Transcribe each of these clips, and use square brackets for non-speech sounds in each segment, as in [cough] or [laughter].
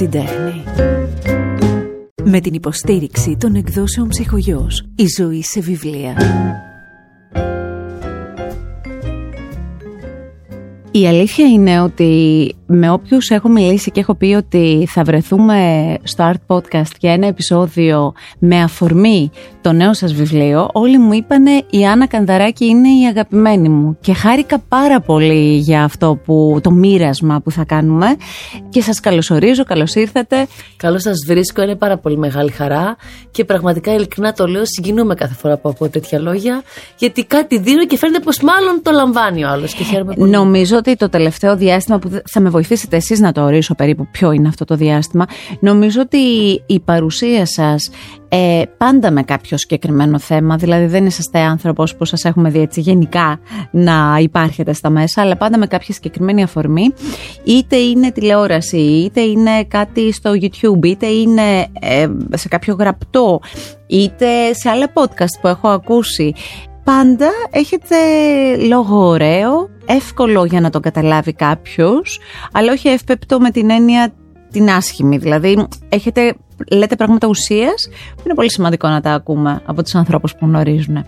την τέχνη. Με την υποστήριξη των εκδόσεων ψυχογιός. Η ζωή σε βιβλία. Η αλήθεια είναι ότι με όποιους έχω μιλήσει και έχω πει ότι θα βρεθούμε στο Art Podcast για ένα επεισόδιο με αφορμή το νέο σας βιβλίο, όλοι μου είπανε η Άννα Κανδαράκη είναι η αγαπημένη μου και χάρηκα πάρα πολύ για αυτό που, το μοίρασμα που θα κάνουμε και σας καλωσορίζω, καλώς ήρθατε. Καλώς σας βρίσκω, είναι πάρα πολύ μεγάλη χαρά και πραγματικά ειλικρινά το λέω, συγκινούμε κάθε φορά που ακούω τέτοια λόγια γιατί κάτι δίνω και φαίνεται πως μάλλον το λαμβάνει ο άλλος και χαίρομαι πολύ. Νομίζω ότι το τελευταίο διάστημα που θα με βοηθήσετε εσείς να το ορίσω περίπου ποιο είναι αυτό το διάστημα, νομίζω ότι η παρουσία σας ε, πάντα με κάποιο συγκεκριμένο θέμα, δηλαδή δεν είσαστε άνθρωπος που σας έχουμε δει έτσι γενικά να υπάρχετε στα μέσα, αλλά πάντα με κάποια συγκεκριμένη αφορμή, είτε είναι τηλεόραση, είτε είναι κάτι στο YouTube, είτε είναι ε, σε κάποιο γραπτό, είτε σε άλλα podcast που έχω ακούσει πάντα έχετε λόγο ωραίο, εύκολο για να το καταλάβει κάποιος, αλλά όχι εύπεπτο με την έννοια την άσχημη. Δηλαδή, έχετε, λέτε πράγματα ουσίας που είναι πολύ σημαντικό να τα ακούμε από τους ανθρώπους που γνωρίζουν.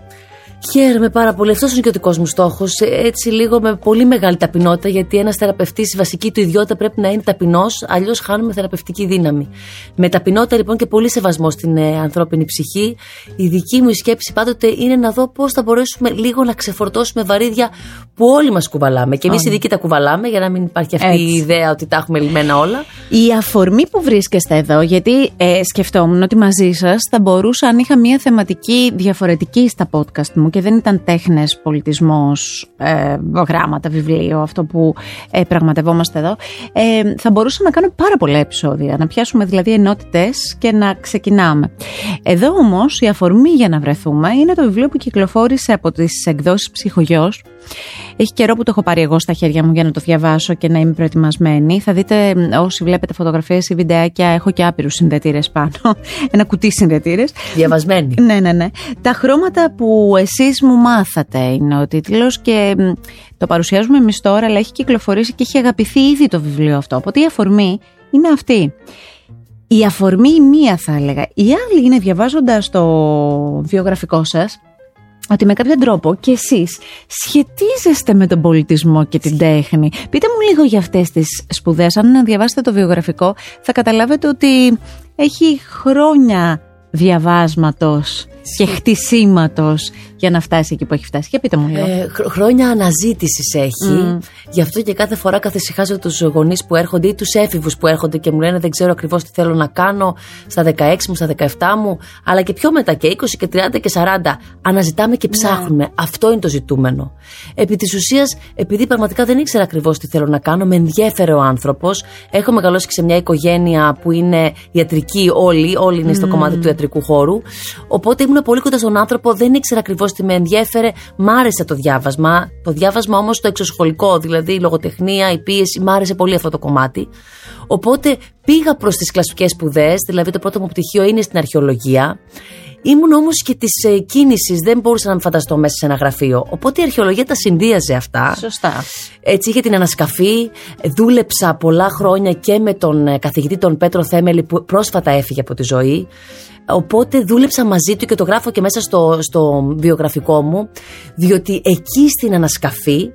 Χαίρομαι πάρα πολύ. Αυτός είναι και ο δικός μου στόχος. Έτσι, λίγο με πολύ μεγάλη ταπεινότητα, γιατί ένας θεραπευτής, η βασική του ιδιότητα πρέπει να είναι ταπεινός, αλλιώς χάνουμε θεραπευτική δύναμη. Με ταπεινότητα λοιπόν και πολύ σεβασμό στην ε, ανθρώπινη ψυχή, η δική μου σκέψη πάντοτε είναι να δω πώς θα μπορέσουμε λίγο να ξεφορτώσουμε βαρύδια που όλοι μας κουβαλάμε. Και εμείς οι δικοί τα κουβαλάμε, για να μην υπάρχει αυτή η ιδέα ότι τα έχουμε λυμμένα όλα. Η αφορμή που βρίσκεστε εδώ, γιατί ε, σκεφτόμουν ότι μαζί σας θα μπορούσα, αν είχα μια θεματική διαφορετική στα podcast μου και δεν ήταν τέχνες, πολιτισμός, ε, γράμματα, βιβλίο, αυτό που ε, πραγματευόμαστε εδώ, ε, θα μπορούσα να κάνω πάρα πολλά επεισόδια, να πιάσουμε δηλαδή ενότητες και να ξεκινάμε. Εδώ όμως η αφορμή για να βρεθούμε είναι το βιβλίο που κυκλοφόρησε από τις εκδόσεις Ψυχογιός έχει καιρό που το έχω πάρει εγώ στα χέρια μου για να το διαβάσω και να είμαι προετοιμασμένη. Θα δείτε όσοι βλέπετε φωτογραφίες ή βιντεάκια, έχω και άπειρους συνδετήρες πάνω. [laughs] Ένα κουτί συνδετήρες. Διαβασμένη. ναι, ναι, ναι. Τα χρώματα που εσείς μου μάθατε είναι ο τίτλος και το παρουσιάζουμε εμείς τώρα, αλλά έχει κυκλοφορήσει και έχει αγαπηθεί ήδη το βιβλίο αυτό. Οπότε η αφορμή είναι αυτή. Η αφορμή η μία θα έλεγα. Η άλλη είναι διαβάζοντας το βιογραφικό σας ότι με κάποιο τρόπο και εσείς σχετίζεστε με τον πολιτισμό και την τέχνη. Πείτε μου λίγο για αυτές τις σπουδές. Αν διαβάσετε το βιογραφικό θα καταλάβετε ότι έχει χρόνια διαβάσματος και χτισήματος για να φτάσει εκεί που έχει φτάσει. Για πείτε μου λίγο. Ε, χρόνια αναζήτησης έχει. Γι' αυτό και κάθε φορά καθησυχάζω τους γονείς που έρχονται ή τους έφηβους που έρχονται και μου λένε Δεν ξέρω ακριβώς τι θέλω να κάνω στα 16 μου, στα 17 μου, αλλά και πιο μετά και 20 και 30 και 40. Αναζητάμε και ναι. ψάχνουμε. Αυτό είναι το ζητούμενο. Επί της ουσίας, επειδή πραγματικά δεν ήξερα ακριβώς τι θέλω να κάνω, με ενδιέφερε ο άνθρωπος. Έχω μεγαλώσει και σε μια οικογένεια που είναι ιατρική όλοι, όλοι είναι στο κομμάτι του ιατρικού χώρου. Οπότε ήμουν πολύ κοντά στον άνθρωπο, δεν ήξερα ακριβώς τι με ενδιέφερε. Μ' άρεσε το διάβασμα. Το διάβασμα όμως το εξωσχολικό, δηλαδή η λογοτεχνία, η πίεση, μ' άρεσε πολύ αυτό το κομμάτι. Οπότε πήγα προς τις κλασικές σπουδές, δηλαδή το πρώτο μου πτυχίο είναι στην αρχαιολογία. Ήμουν όμως και της ε, κίνησης, δεν μπορούσα να με φανταστώ μέσα σε ένα γραφείο. Οπότε η αρχαιολογία τα συνδύαζε αυτά. Σωστά. Έτσι είχε την ανασκαφή. Δούλεψα πολλά χρόνια και με τον ε, καθηγητή τον Πέτρο Θέμελη που πρόσφατα έφυγε από τη ζωή. Οπότε δούλεψα μαζί του και το γράφω και μέσα στο, στο βιογραφικό μου, διότι εκεί στην ανασκαφή,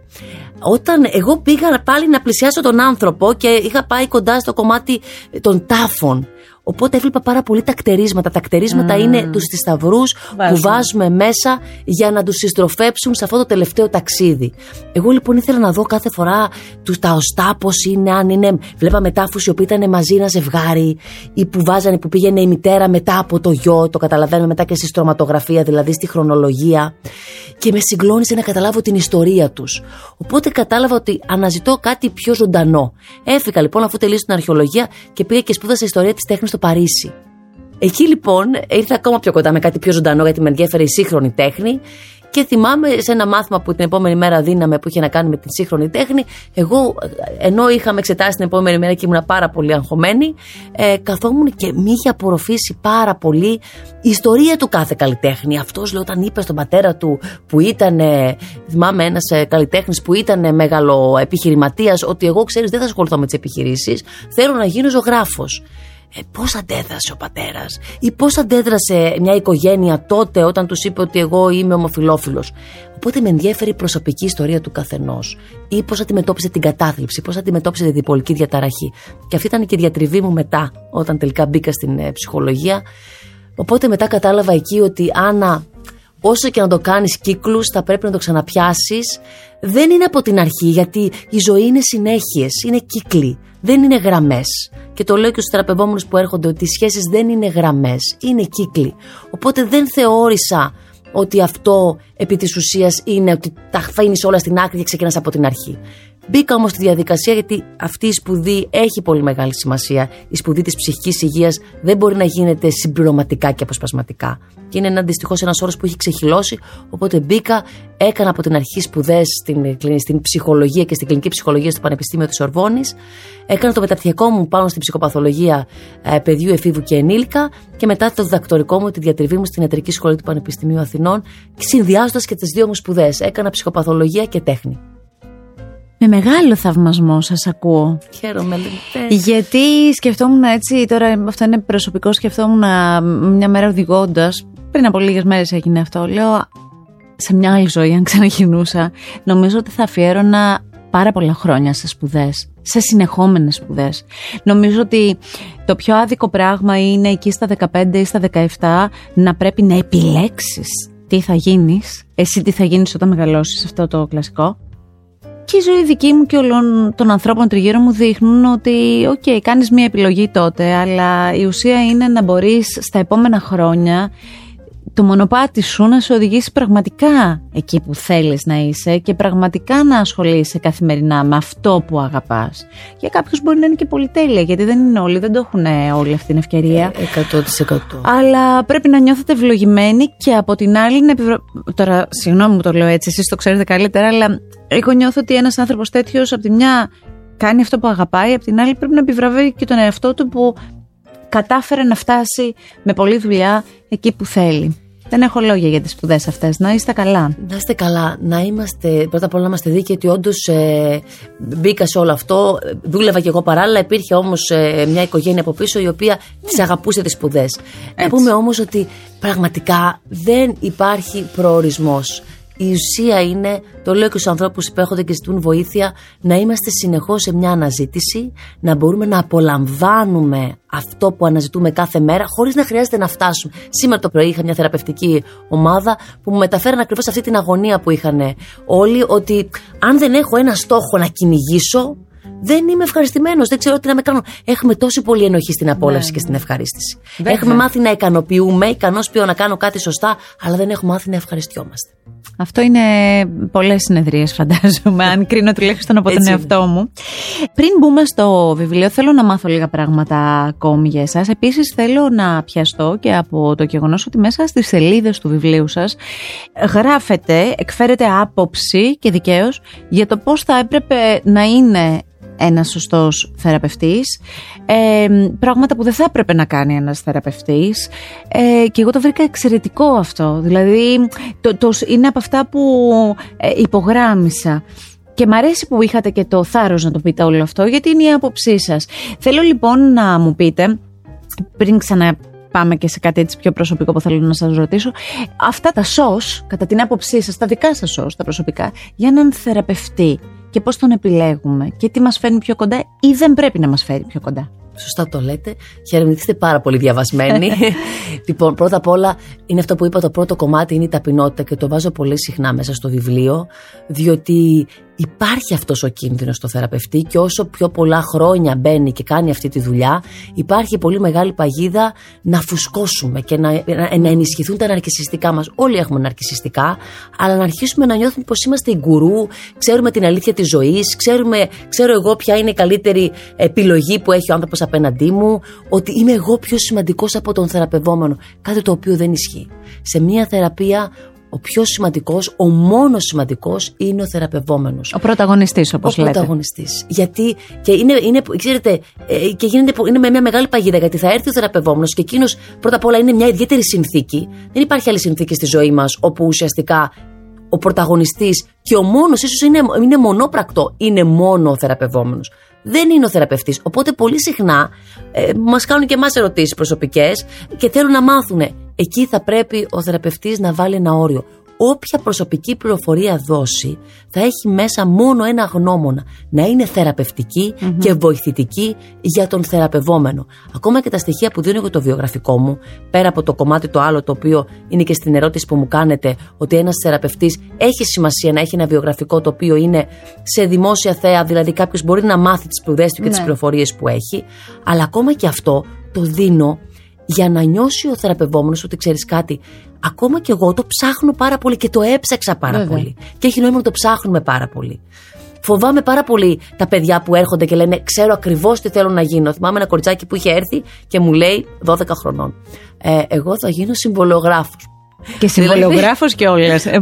όταν εγώ πήγα πάλι να πλησιάσω τον άνθρωπο και είχα πάει κοντά στο κομμάτι των τάφων, Οπότε έβλεπα πάρα πολύ τα κτερίσματα. Τα κτερίσματα mm. είναι τους θησαυρούς που βάζουμε μέσα για να τους συστροφέψουν σε αυτό το τελευταίο ταξίδι. Εγώ λοιπόν ήθελα να δω κάθε φορά του τα οστά πώς είναι, αν είναι. Βλέπαμε τάφου οι οποίοι ήταν μαζί ένα ζευγάρι ή που βάζανε που πήγαινε η μητέρα μετά από το γιο. Το καταλαβαίνουμε μετά και στη στρωματογραφία, δηλαδή στη χρονολογία. Και με συγκλώνησε να καταλάβω την ιστορία τους. Οπότε κατάλαβα ότι αναζητώ κάτι πιο ζωντανό. Έφυγα λοιπόν αφού τελείωσα την αρχαιολογία και πήγα και σπούδασα ιστορία τη τέχνη στο Παρίσι. Εκεί λοιπόν ήρθα ακόμα πιο κοντά με κάτι πιο ζωντανό γιατί με ενδιαφέρει η σύγχρονη τέχνη Και θυμάμαι σε ένα μάθημα που την επόμενη μέρα δίναμε που είχε να κάνει με την σύγχρονη τέχνη, εγώ ενώ είχαμε εξετάσει την επόμενη μέρα και ήμουν πάρα πολύ αγχωμένη, ε, καθόμουν και με είχε απορροφήσει πάρα πολύ η ιστορία του κάθε καλλιτέχνη. Αυτός λέω όταν είπε στον πατέρα του που ήταν, θυμάμαι ένας ε, καλλιτέχνης που ήταν μεγάλο επιχειρηματίας, ότι εγώ ξέρεις δεν θα ασχοληθώ με τις επιχειρήσεις, θέλω να γίνω ζωγράφος ε, πώς αντέδρασε ο πατέρας; Ή πώς αντέδρασε μια οικογένεια τότε όταν τους είπε ότι εγώ είμαι ομοφιλόφιλος. Οπότε με ενδιαφέρει η προσωπική ιστορία του καθενός. Ή πώς αντιμετώπισε την κατάθλιψη, πώς αντιμετώπισε την διπολική διαταραχή. Και αυτή ήταν και η διατριβή μου μετά, όταν τελικά μπήκα στην ε, ψυχολογία. Οπότε μετά κατάλαβα εκεί ότι Άννα, όσο και να το κάνεις κύκλους, θα πρέπει να το ξαναπιάσεις. Δεν είναι από την αρχή, γιατί η ζωή είναι συνέχειες, είναι κύκλοι, δεν είναι γραμμές. Και το λέω και στους θεραπευόμενους που έρχονται ότι οι σχέσεις δεν είναι γραμμές, είναι κύκλοι. Οπότε δεν θεώρησα ότι αυτό επί της ουσίας είναι ότι τα αφήνει όλα στην άκρη και ξεκινάς από την αρχή. Μπήκα όμως στη διαδικασία γιατί αυτή η σπουδή έχει πολύ μεγάλη σημασία. Η σπουδή της ψυχικής υγείας δεν μπορεί να γίνεται συμπληρωματικά και αποσπασματικά. Και είναι ένα δυστυχώς ένας όρος που έχει ξεχυλώσει. Οπότε μπήκα, έκανα από την αρχή σπουδές στην, στην ψυχολογία και στην κλινική ψυχολογία στο Πανεπιστήμιο της Ορβόνης. Έκανα το μεταπτυχιακό μου πάνω στην ψυχοπαθολογία ε, παιδιού, εφήβου και ενήλικα. Και μετά το διδακτορικό μου, τη διατριβή μου στην Ιατρική Σχολή του Πανεπιστημίου Αθηνών. Συνδυάζοντας και τις δύο μου σπουδές. Έκανα ψυχοπαθολογία και τέχνη. Με μεγάλο θαυμασμό σας ακούω. Χαίρομαι, Γιατί σκεφτόμουν έτσι, τώρα αυτό είναι προσωπικό, σκεφτόμουν μια μέρα οδηγώντας. Πριν από λίγες μέρες έγινε αυτό. Λέω, σε μια άλλη ζωή, αν ξαναγινούσα, νομίζω ότι θα αφιέρωνα πάρα πολλά χρόνια σε σπουδές. Σε συνεχόμενες σπουδές. Νομίζω ότι το πιο άδικο πράγμα είναι εκεί στα 15 ή στα 17 να πρέπει να επιλέξεις τι θα γίνεις, εσύ τι θα γίνεις όταν μεγαλώσεις, αυτό το κλασικό. Και η ζωή δική μου και όλων των ανθρώπων τριγύρω μου δείχνουν ότι, ok, okay, κάνεις μία επιλογή τότε, αλλά η ουσία είναι να μπορείς στα επόμενα χρόνια το μονοπάτι σου να σε οδηγήσει πραγματικά εκεί που θέλεις να είσαι και πραγματικά να ασχολείσαι καθημερινά με αυτό που αγαπάς. Για κάποιους μπορεί να είναι και πολυτέλεια, γιατί δεν είναι όλοι, δεν το έχουν όλη αυτή την ευκαιρία. 100%. Ε, αλλά πρέπει να νιώθετε ευλογημένοι και από την άλλη να επιβρα... Τώρα, συγγνώμη μου το λέω έτσι, εσείς το ξέρετε καλύτερα, αλλά εγώ νιώθω ότι ένας άνθρωπος τέτοιος από τη μια κάνει αυτό που αγαπάει, από την άλλη πρέπει να επιβραβεύει και τον εαυτό του που κατάφερε να φτάσει με πολλή δουλειά εκεί που θέλει. Δεν έχω λόγια για τις σπουδές αυτές. Να είστε καλά. Να είστε καλά. Να είμαστε, πρώτα απ' όλα, να είμαστε δίκαιοι ότι όντως ε, μπήκα σε όλο αυτό. Δούλευα κι εγώ παράλληλα. Υπήρχε όμως ε, μια οικογένεια από πίσω η οποία τις αγαπούσε τις σπουδές. Να πούμε όμως ότι πραγματικά δεν υπάρχει προορισμός. Η ουσία είναι, το λέω και στους ανθρώπους που υπέρχονται και ζητούν βοήθεια, να είμαστε συνεχώς σε μια αναζήτηση, να μπορούμε να απολαμβάνουμε αυτό που αναζητούμε κάθε μέρα, χωρίς να χρειάζεται να φτάσουμε. Σήμερα το πρωί είχα μια θεραπευτική ομάδα που μου μεταφέραν ακριβώς αυτή την αγωνία που είχαν όλοι, ότι αν δεν έχω ένα στόχο να κυνηγήσω, δεν είμαι ευχαριστημένος. Δεν ξέρω τι να με κάνω. Έχουμε τόση πολύ ενοχή στην απόλαυση ναι, και στην ευχαρίστηση. Έχουμε μάθει να ικανοποιούμε, ικανός ποιό να κάνω κάτι σωστά, αλλά δεν έχουμε μάθει να ευχαριστιόμαστε. Αυτό είναι πολλές συνεδρίες, φαντάζομαι, αν κρίνω τουλάχιστον από τον εαυτό μου. Πριν μπούμε στο βιβλίο, θέλω να μάθω λίγα πράγματα ακόμη για εσάς. Επίσης, θέλω να πιαστώ και από το γεγονός ότι μέσα στις σελίδες του βιβλίου σας γράφετε, εκφέρετε άποψη και δικαίως για το πώς θα έπρεπε να είναι ένας σωστός θεραπευτής. Ε, πράγματα που δεν θα έπρεπε να κάνει ένας θεραπευτής. Ε, και εγώ το βρήκα εξαιρετικό αυτό. Δηλαδή, το, το, είναι από αυτά που ε, υπογράμμισα. Και μ' αρέσει που είχατε και το θάρρος να το πείτε όλο αυτό, γιατί είναι η άποψή σας. Θέλω λοιπόν να μου πείτε, πριν ξανα πάμε και σε κάτι έτσι πιο προσωπικό που θέλω να σας ρωτήσω, αυτά τα σως, κατά την άποψή σας, τα δικά σας σως, τα προσωπικά, για έναν θεραπευτή, και πώς τον επιλέγουμε και τι μας φέρνει πιο κοντά ή δεν πρέπει να μας φέρει πιο κοντά. Σωστά το λέτε. Χαίρομαι είστε πάρα πολύ διαβασμένοι. [laughs] λοιπόν, πρώτα απ' όλα είναι αυτό που είπα το πρώτο κομμάτι είναι η ταπεινότητα και το βάζω πολύ συχνά μέσα στο βιβλίο, διότι υπάρχει αυτός ο κίνδυνος στο θεραπευτή και όσο πιο πολλά χρόνια μπαίνει και κάνει αυτή τη δουλειά, υπάρχει πολύ μεγάλη παγίδα να φουσκώσουμε και να, να, ενισχυθούν τα ναρκισιστικά μας. Όλοι έχουμε ναρκισιστικά, αλλά να αρχίσουμε να νιώθουμε πως είμαστε η γκουρού, ξέρουμε την αλήθεια της ζωής, ξέρουμε, ξέρω εγώ ποια είναι η καλύτερη επιλογή που έχει ο άνθρωπος απέναντί μου, ότι είμαι εγώ πιο σημαντικός από τον θεραπευόμενο, κάτι το οποίο δεν ισχύει. Σε μια θεραπεία ο πιο σημαντικός, ο μόνος σημαντικός είναι ο θεραπευόμενος. Ο πρωταγωνιστής, όπως λέτε. Ο πρωταγωνιστής. Γιατί και είναι, είναι, ξέρετε, ε, και γίνεται, είναι με μια μεγάλη παγίδα. Γιατί θα έρθει ο θεραπευόμενος και εκείνος πρώτα απ' όλα είναι μια ιδιαίτερη συνθήκη. Δεν υπάρχει άλλη συνθήκη στη ζωή μας όπου ουσιαστικά ο πρωταγωνιστής και ο μόνος, ίσως είναι, είναι μονόπρακτο, είναι μόνο ο θεραπευόμενος. Δεν είναι ο θεραπευτής. Οπότε πολύ συχνά ε, μας κάνουν και εμάς ερωτήσεις προσωπικές και θέλουν να μάθουν. Εκεί θα πρέπει ο θεραπευτής να βάλει ένα όριο όποια προσωπική πληροφορία δώσει θα έχει μέσα μόνο ένα γνώμονα να είναι και βοηθητική για τον θεραπευόμενο. Ακόμα και τα στοιχεία που δίνω για το βιογραφικό μου, πέρα από το κομμάτι το άλλο το οποίο είναι και στην ερώτηση που μου κάνετε, ότι ένας θεραπευτής έχει σημασία να έχει ένα βιογραφικό το οποίο είναι σε δημόσια θέα, δηλαδή κάποιος μπορεί να μάθει τις σπουδές του και ναι. τι πληροφορίες που έχει, αλλά ακόμα και αυτό το δίνω για να νιώσει ο θεραπευόμενος ότι ξέρεις κάτι, ακόμα και εγώ το ψάχνω πάρα πολύ και το έψαξα πάρα πολύ. Και έχει νόημα να το ψάχνουμε πάρα πολύ. Φοβάμαι πάρα πολύ τα παιδιά που έρχονται και λένε Ξέρω ακριβώς τι θέλω να γίνω. Θυμάμαι ένα κοριτσάκι που είχε έρθει και μου λέει 12 χρονών. Ε, εγώ θα γίνω συμβολογράφος. Και συμβολογράφος κιόλας. Ε,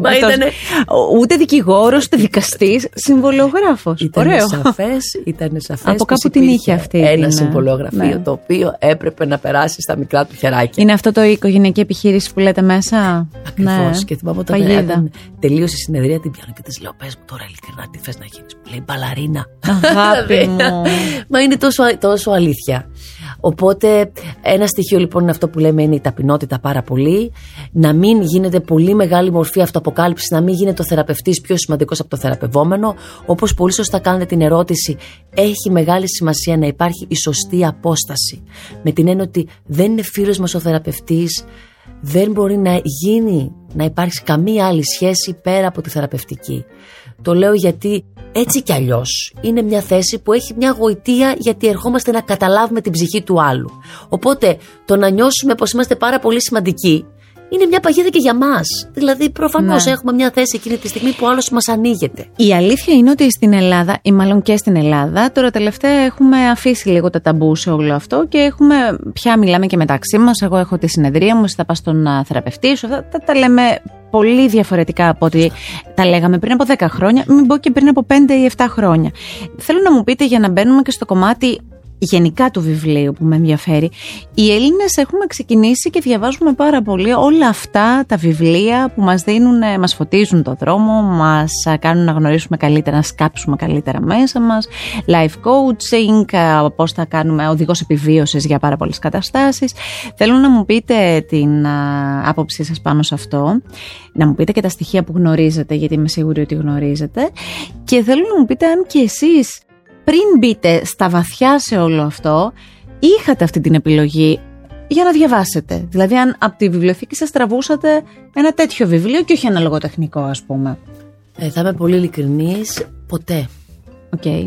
ούτε δικηγόρος, ούτε δικαστής, συμβολογράφος. Ήταν σαφές. Ήταν σαφές Από κάπου την είχε αυτή. Ένα συμβολογραφείο ναι. το οποίο έπρεπε να περάσει στα μικρά του χεράκια. Είναι αυτό το οικογενειακή επιχείρηση που λέτε μέσα; Ακριβώς. Ναι. Και θυμάμαι όταν ήταν, τελείωσε η συνεδρία την πιάνω και τη λέω: Πες μου τώρα ειλικρινά τι θες να γίνεις. Μου λέει μπαλαρίνα. Αγάπη μου. Μα είναι τόσο, τόσο αλήθεια. Οπότε ένα στοιχείο λοιπόν είναι αυτό που λέμε είναι η ταπεινότητα πάρα πολύ. Να μην γίνεται πολύ μεγάλη μορφή αυτοαποκάλυψης, να μην γίνεται ο θεραπευτής πιο σημαντικός από το θεραπευόμενο. Όπως πολύ σωστά κάνετε την ερώτηση, έχει μεγάλη σημασία να υπάρχει η σωστή απόσταση. Με την έννοια ότι δεν είναι φίλος μας ο θεραπευτής, δεν μπορεί να γίνει, να υπάρξει καμία άλλη σχέση πέρα από τη θεραπευτική. Το λέω γιατί έτσι κι αλλιώς είναι μια θέση που έχει μια γοητεία γιατί ερχόμαστε να καταλάβουμε την ψυχή του άλλου. Οπότε το να νιώσουμε πως είμαστε πάρα πολύ σημαντικοί είναι μια παγίδα και για μας. Δηλαδή, προφανώς ναι. έχουμε μια θέση εκείνη τη στιγμή που ο άλλος μας ανοίγεται. Η αλήθεια είναι ότι στην Ελλάδα, ή μάλλον και στην Ελλάδα, τώρα τελευταία έχουμε αφήσει λίγο τα ταμπού σε όλο αυτό και έχουμε πια μιλάμε και μεταξύ μας. Εγώ έχω τη συνεδρία μου, θα πας στον θεραπευτή σου. Τα, τα λέμε πολύ διαφορετικά από ό,τι τα λέγαμε πριν από 10 χρόνια, μην πω και πριν από 5 ή 7 χρόνια. Θέλω να μου πείτε για να μπαίνουμε και στο κομμάτι γενικά του βιβλίου που με ενδιαφέρει. Οι Έλληνες έχουμε ξεκινήσει και διαβάζουμε πάρα πολύ όλα αυτά τα βιβλία που μας δίνουν, μας φωτίζουν το δρόμο, μας κάνουν να γνωρίσουμε καλύτερα, να σκάψουμε καλύτερα μέσα μας, life coaching, πώς θα κάνουμε οδηγός επιβίωσης για πάρα πολλές καταστάσεις. Θέλω να μου πείτε την άποψή σας πάνω σε αυτό, να μου πείτε και τα στοιχεία που γνωρίζετε, γιατί είμαι σίγουρη ότι γνωρίζετε και θέλω να μου πείτε αν και εσείς πριν μπείτε στα βαθιά σε όλο αυτό, είχατε αυτή την επιλογή για να διαβάσετε. Δηλαδή, αν από τη βιβλιοθήκη σας τραβούσατε ένα τέτοιο βιβλίο και όχι ένα λογοτεχνικό, ας πούμε. Ε, θα είμαι πολύ ειλικρινής, ποτέ. Ok. Okay.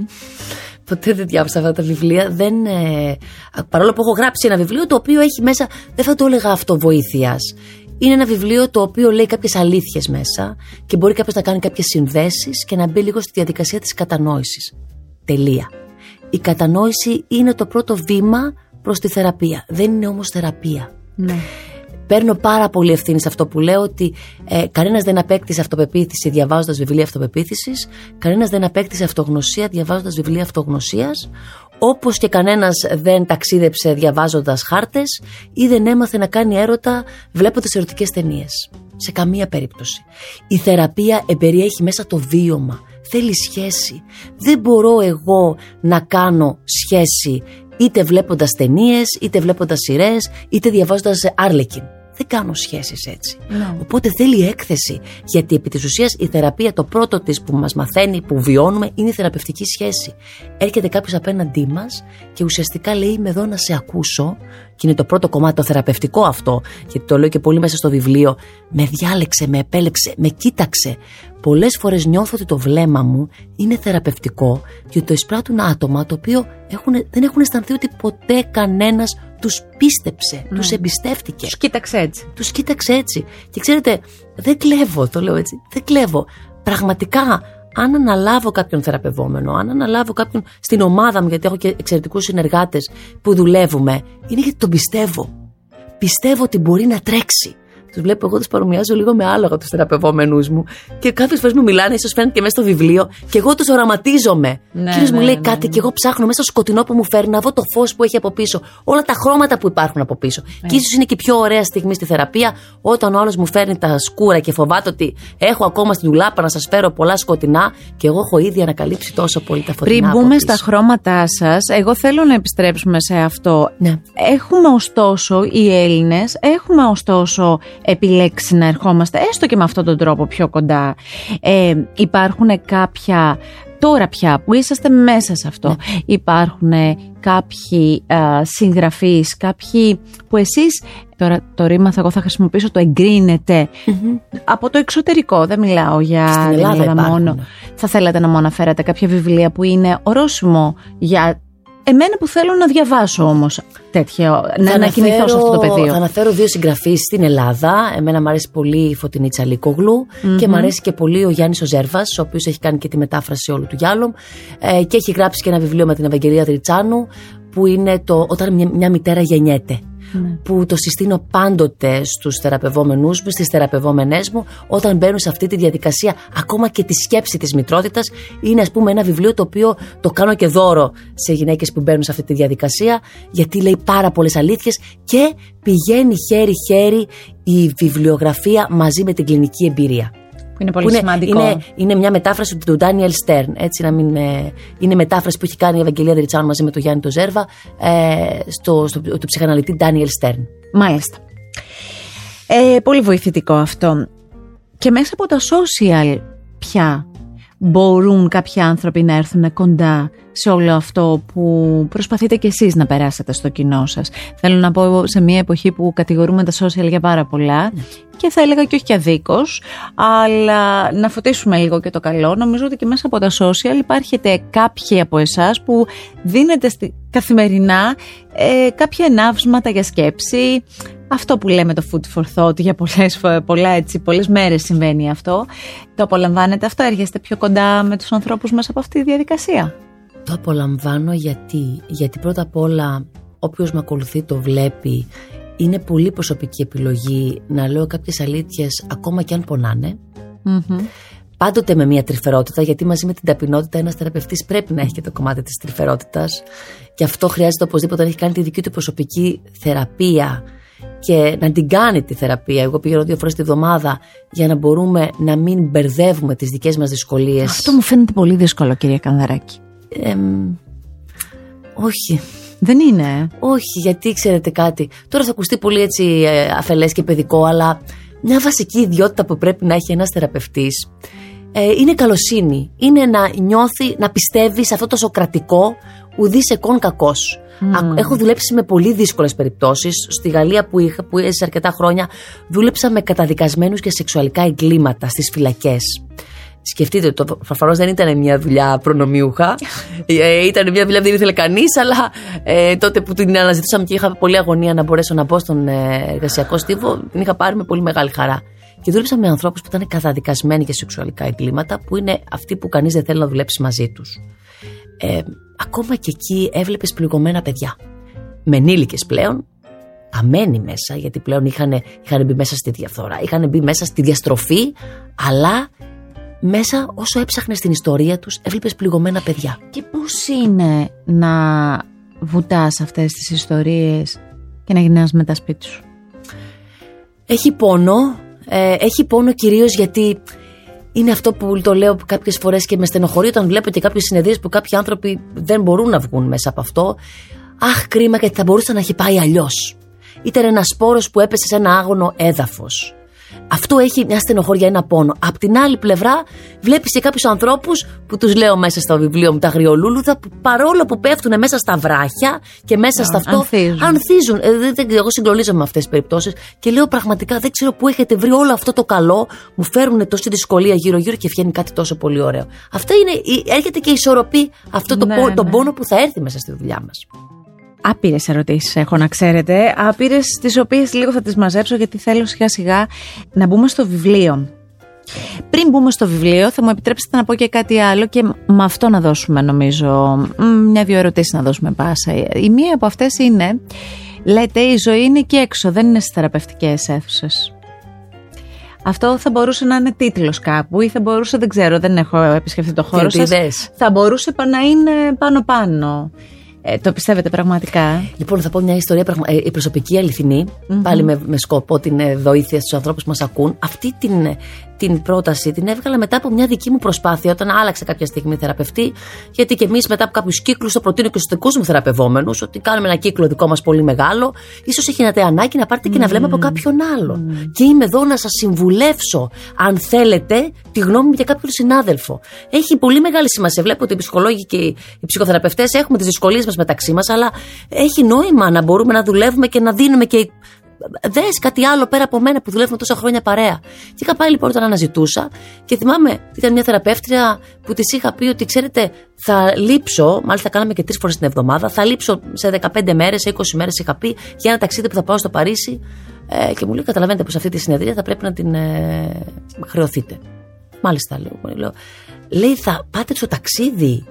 Ποτέ δεν διάβασα αυτά τα βιβλία. Δεν, ε, παρόλο που έχω γράψει ένα βιβλίο το οποίο έχει μέσα, δεν θα το έλεγα αυτοβοήθειας. Είναι ένα βιβλίο το οποίο λέει κάποιες αλήθειες μέσα και μπορεί κάποιος να κάνει κάποιες συνδέσεις και να μπει λίγο στη διαδικασία της κατανόησης. Τελεία. Η κατανόηση είναι το πρώτο βήμα προς τη θεραπεία. Δεν είναι όμως θεραπεία. Ναι. Παίρνω πάρα πολύ ευθύνη σε αυτό που λέω ότι ε, κανένας δεν απέκτησε αυτοπεποίθηση διαβάζοντας βιβλία αυτοπεποίθησης, κανένας δεν απέκτησε αυτογνωσία διαβάζοντας βιβλία αυτογνωσίας, όπως και κανένας δεν ταξίδεψε διαβάζοντας χάρτες ή δεν έμαθε να κάνει έρωτα βλέποντας ερωτικές ταινίες. Σε καμία περίπτωση. Η θεραπεία εμπεριέχει μέσα το βίωμα, θέλει σχέση. Δεν μπορώ εγώ να κάνω σχέση είτε βλέποντας ταινίες, είτε βλέποντας σειρές, είτε διαβάζοντας Άρλεκιν. Δεν κάνω σχέσεις έτσι. Ναι. Οπότε θέλει έκθεση. Γιατί επί της ουσίας η θεραπεία, το πρώτο της που μας μαθαίνει, που βιώνουμε, είναι η θεραπευτική σχέση. Έρχεται κάποιος απέναντί μας και ουσιαστικά λέει: Είμαι εδώ να σε ακούσω. Και είναι το πρώτο κομμάτι, το θεραπευτικό αυτό. Γιατί το λέω και πολύ μέσα στο βιβλίο. Με διάλεξε, με επέλεξε, με κοίταξε. Πολλές φορές νιώθω ότι το βλέμμα μου είναι θεραπευτικό και ότι το εισπράττουν άτομα το οποίο έχουν, δεν έχουν αισθανθεί ότι ποτέ κανένας τους πίστεψε, mm. τους εμπιστεύτηκε. Τους κοίταξε έτσι. Τους κοίταξε έτσι. Και ξέρετε, δεν κλέβω, το λέω έτσι. Δεν κλέβω. Πραγματικά, αν αναλάβω κάποιον θεραπευόμενο, αν αναλάβω κάποιον στην ομάδα μου, γιατί έχω και εξαιρετικούς συνεργάτες που δουλεύουμε, είναι γιατί τον πιστεύω. Πιστεύω ότι μπορεί να τρέξει. Τους βλέπω εγώ, τους παρομοιάζω λίγο με άλογα τους θεραπευόμενους μου. Και κάποιε φορές μου μιλάνε, ίσως φαίνεται και μέσα στο βιβλίο, και εγώ τους οραματίζομαι. Ναι, Κύριος μου ναι, λέει ναι, κάτι ναι. και εγώ ψάχνω μέσα στο σκοτεινό που μου φέρνει να δω το φως που έχει από πίσω, όλα τα χρώματα που υπάρχουν από πίσω. Και ίσως είναι και η πιο ωραία στιγμή στη θεραπεία όταν ο άλλος μου φέρνει τα σκούρα και φοβάται ότι έχω ακόμα στην τουλάπα να σας φέρω πολλά σκοτεινά και εγώ έχω ήδη ανακαλύψει τόσο πολύ τα φωτεινά. Πριν από μπούμε πίσω. στα χρώματά σας, εγώ θέλω να επιστρέψουμε σε αυτό. Ναι. Έχουμε ωστόσο, οι Έλληνες, έχουμε ωστόσο επιλέξει να ερχόμαστε έστω και με αυτόν τον τρόπο πιο κοντά. Ε, υπάρχουν κάποια. Τώρα πια που είσαστε μέσα σε αυτό, υπάρχουν κάποιοι α, συγγραφείς, κάποιοι που εσείς, τώρα το ρήμα θα εγώ θα χρησιμοποιήσω, το εγκρίνετε από το εξωτερικό, δεν μιλάω για Στην την Ελλάδα Ελλάδα υπάρχουν. μόνο. Θα θέλατε να μου αναφέρατε κάποια βιβλία που είναι ορόσημο για εμένα που θέλω να διαβάσω όμως τέτοιο, να Θα ανακοινηθώ σε αυτό το αναφέρω- πεδίο. Θα αναφέρω δύο συγγραφείς στην Ελλάδα. Εμένα μου αρέσει πολύ η Φωτεινή Τσαλίκογλου και μου αρέσει και πολύ ο Γιάννης Οζέρβας, ο οποίος έχει κάνει και τη μετάφραση όλου του Γιάλομ. Ε, και έχει γράψει και ένα βιβλίο με την Ευαγγελία Τριτσάνου, που είναι το Όταν μια, μια μητέρα γεννιέται. Που το συστήνω πάντοτε στους θεραπευόμενούς μου, στις θεραπευόμενές μου, όταν μπαίνουν σε αυτή τη διαδικασία, ακόμα και τη σκέψη της μητρότητας, είναι ας πούμε ένα βιβλίο το οποίο το κάνω και δώρο σε γυναίκες που μπαίνουν σε αυτή τη διαδικασία, γιατί λέει πάρα πολλές αλήθειες και πηγαίνει χέρι-χέρι η βιβλιογραφία μαζί με την κλινική εμπειρία. Που είναι πολύ Που είναι, σημαντικό. Είναι, είναι μια μετάφραση του Ντάνιελ Στέρν. Έτσι, να μην, ε, είναι μετάφραση που έχει κάνει η Ευαγγελία Δριτσάνου μαζί με τον Γιάννη τον Ζέρβα ε, στο, στο, του ψυχαναλυτή Ντάνιελ Στέρν. Μάλιστα. Ε, πολύ βοηθητικό αυτό. Και μέσα από τα social πια μπορούν κάποιοι άνθρωποι να έρθουν κοντά σε όλο αυτό που προσπαθείτε κι εσείς να περάσετε στο κοινό σας. Θέλω να πω σε μια εποχή που κατηγορούμε τα social για πάρα πολλά και θα έλεγα και όχι και αδίκως, αλλά να φωτίσουμε λίγο και το καλό. Νομίζω ότι και μέσα από τα social υπάρχετε κάποιοι από εσάς που δίνετε στη, καθημερινά ε, κάποια ενάυσματα για σκέψη, αυτό που λέμε το food for thought για πολλές, φο- πολλά, έτσι, πολλές μέρες συμβαίνει αυτό. Το απολαμβάνετε αυτό, έρχεστε πιο κοντά με τους ανθρώπους μέσα από αυτή τη διαδικασία. Το απολαμβάνω γιατί, γιατί πρώτα απ' όλα όποιος με ακολουθεί το βλέπει είναι πολύ προσωπική επιλογή να λέω κάποιες αλήθειες ακόμα και αν πονάνε. Πάντοτε με μια τρυφερότητα, γιατί μαζί με την ταπεινότητα ένας θεραπευτής πρέπει να έχει και το κομμάτι της τρυφερότητας. Και αυτό χρειάζεται οπωσδήποτε να έχει κάνει τη δική του προσωπική θεραπεία και να την κάνει τη θεραπεία. Εγώ πηγαίνω δύο φορές τη βδομάδα για να μπορούμε να μην μπερδεύουμε τις δικές μας δυσκολίες. Αυτό μου φαίνεται πολύ δύσκολο κυρία Κανδαράκη. Όχι. Δεν είναι. ε; Όχι, γιατί ξέρετε κάτι. Τώρα θα ακουστεί πολύ έτσι ε, αφελές και παιδικό, αλλά μια βασική ιδιότητα που πρέπει να έχει ένας θεραπευτής ε, είναι καλοσύνη. Είναι να νιώθει, να πιστεύει σε αυτό το σοκρατικό ουδή εκών κακός. Α- Έχω δουλέψει με πολύ δύσκολες περιπτώσεις. Στη Γαλλία που, είχα, που έζησα αρκετά χρόνια, δούλεψα με καταδικασμένους για σεξουαλικά εγκλήματα στις φυλακές. Σκεφτείτε, το προφανώς δεν ήταν μια δουλειά προνομιούχα. Ε, ήταν μια δουλειά που δεν ήθελε κανείς, αλλά ε, τότε που την αναζητούσαμε και είχα πολλή αγωνία να μπορέσω να μπω στον ε, εργασιακό στίβο, την είχα πάρει με πολύ μεγάλη χαρά. Και δούλεψα με ανθρώπους που ήταν καταδικασμένοι για σεξουαλικά εγκλήματα, που είναι αυτοί που κανείς δεν θέλει να δουλέψει μαζί τους. Ε, ακόμα και εκεί έβλεπες πληγωμένα παιδιά. Με ενήλικες πλέον, καμένοι μέσα, γιατί πλέον είχαν, είχαν μπει μέσα στη διαφθορά, είχαν μπει μέσα στη διαστροφή, αλλά μέσα όσο έψαχνε στην ιστορία τους έβλεπες πληγωμένα παιδιά. Και πώς είναι να βουτάς αυτές τις ιστορίες και να γυρνάς μετά σπίτι σου; Έχει πόνο, ε, έχει πόνο κυρίως γιατί είναι αυτό που το λέω κάποιες φορές και με στενοχωρεί όταν βλέπω και κάποιες συνεδρίες που κάποιοι άνθρωποι δεν μπορούν να βγουν μέσα από αυτό. Αχ κρίμα γιατί θα μπορούσε να έχει πάει αλλιώς. Ήταν ένας σπόρος που έπεσε σε ένα άγωνο έδαφος. Αυτό έχει μια στενοχώρια, ένα πόνο. Απ' την άλλη πλευρά, βλέπεις και κάποιους ανθρώπους που τους λέω μέσα στο βιβλίο μου τα αγριολούλουδα, που παρόλο που πέφτουν μέσα στα βράχια και μέσα στα αυτό. ανθίζουν. ανθίζουν. Ε, δεν- δεν- εγώ συγκλονίζομαι με αυτές τις περιπτώσεις και λέω πραγματικά δεν ξέρω πού έχετε βρει όλο αυτό το καλό. Μου φέρουν τόση δυσκολία γύρω-γύρω και βγαίνει κάτι τόσο πολύ ωραίο. Αυτό είναι, η- έρχεται και ισορροπεί αυτό το Ναι, πό- τον ναι. πόνο που θα έρθει μέσα στη δουλειά μας. Άπειρες ερωτήσεις έχω να ξέρετε. Άπειρες τις οποίες λίγο θα τις μαζέψω γιατί θέλω σιγά σιγά να μπούμε στο βιβλίο. Πριν μπούμε στο βιβλίο, θα μου επιτρέψετε να πω και κάτι άλλο και με αυτό να δώσουμε, νομίζω, μ, μια-δυο ερωτήσεις να δώσουμε πάσα. Η μία από αυτές είναι, λέτε, η ζωή είναι και έξω, δεν είναι στις θεραπευτικές αίθουσες. Αυτό θα μπορούσε να είναι τίτλος κάπου ή θα μπορούσε, δεν ξέρω, δεν έχω επισκεφτεί το χώρο σας. Θεωρητικές. Θα μπορούσε πα- να είναι πάνω-πάνω. Ε, το πιστεύετε πραγματικά; Λοιπόν, θα πω μια ιστορία πραγμα- ε, η προσωπική αληθινή, πάλι με, με σκοπό την ε, βοήθεια στους ανθρώπους που μας ακούν. Αυτή την, ε, την πρόταση την έβγαλα μετά από μια δική μου προσπάθεια, όταν άλλαξα κάποια στιγμή θεραπευτή. Γιατί και εμείς μετά από κάποιους κύκλους, το προτείνω και στους δικούς μου θεραπευόμενους, ότι κάνουμε ένα κύκλο δικό μας πολύ μεγάλο. ίσως έχετε ανάγκη να πάρετε και ένα βλέμμα από κάποιον άλλον. Και είμαι εδώ να σας συμβουλεύσω, αν θέλετε, τη γνώμη μου για κάποιον συνάδελφο. Έχει πολύ μεγάλη σημασία. Βλέπω ότι οι ψυχολόγοι και οι ψυχοθεραπευτές έχουμε τις δυσκολίες μας μεταξύ μας, αλλά έχει νόημα να μπορούμε να δουλεύουμε και να δίνουμε και Δες κάτι άλλο πέρα από μένα που δουλεύουμε τόσα χρόνια παρέα. Και είχα πάει λοιπόν όταν αναζητούσα και θυμάμαι, ήταν μια θεραπεύτρια που της είχα πει ότι ξέρετε, θα λείψω, μάλιστα κάναμε και τρεις φορές την εβδομάδα, θα λείψω σε 15 μέρες, σε 20 μέρες είχα πει για ένα ταξίδι που θα πάω στο Παρίσι. Ε, και μου λέει: Καταλαβαίνετε πως αυτή τη συνεδρία θα πρέπει να την ε, χρεωθείτε. Μάλιστα, λέω, λέω. Λέει: Θα πάτε στο ταξίδι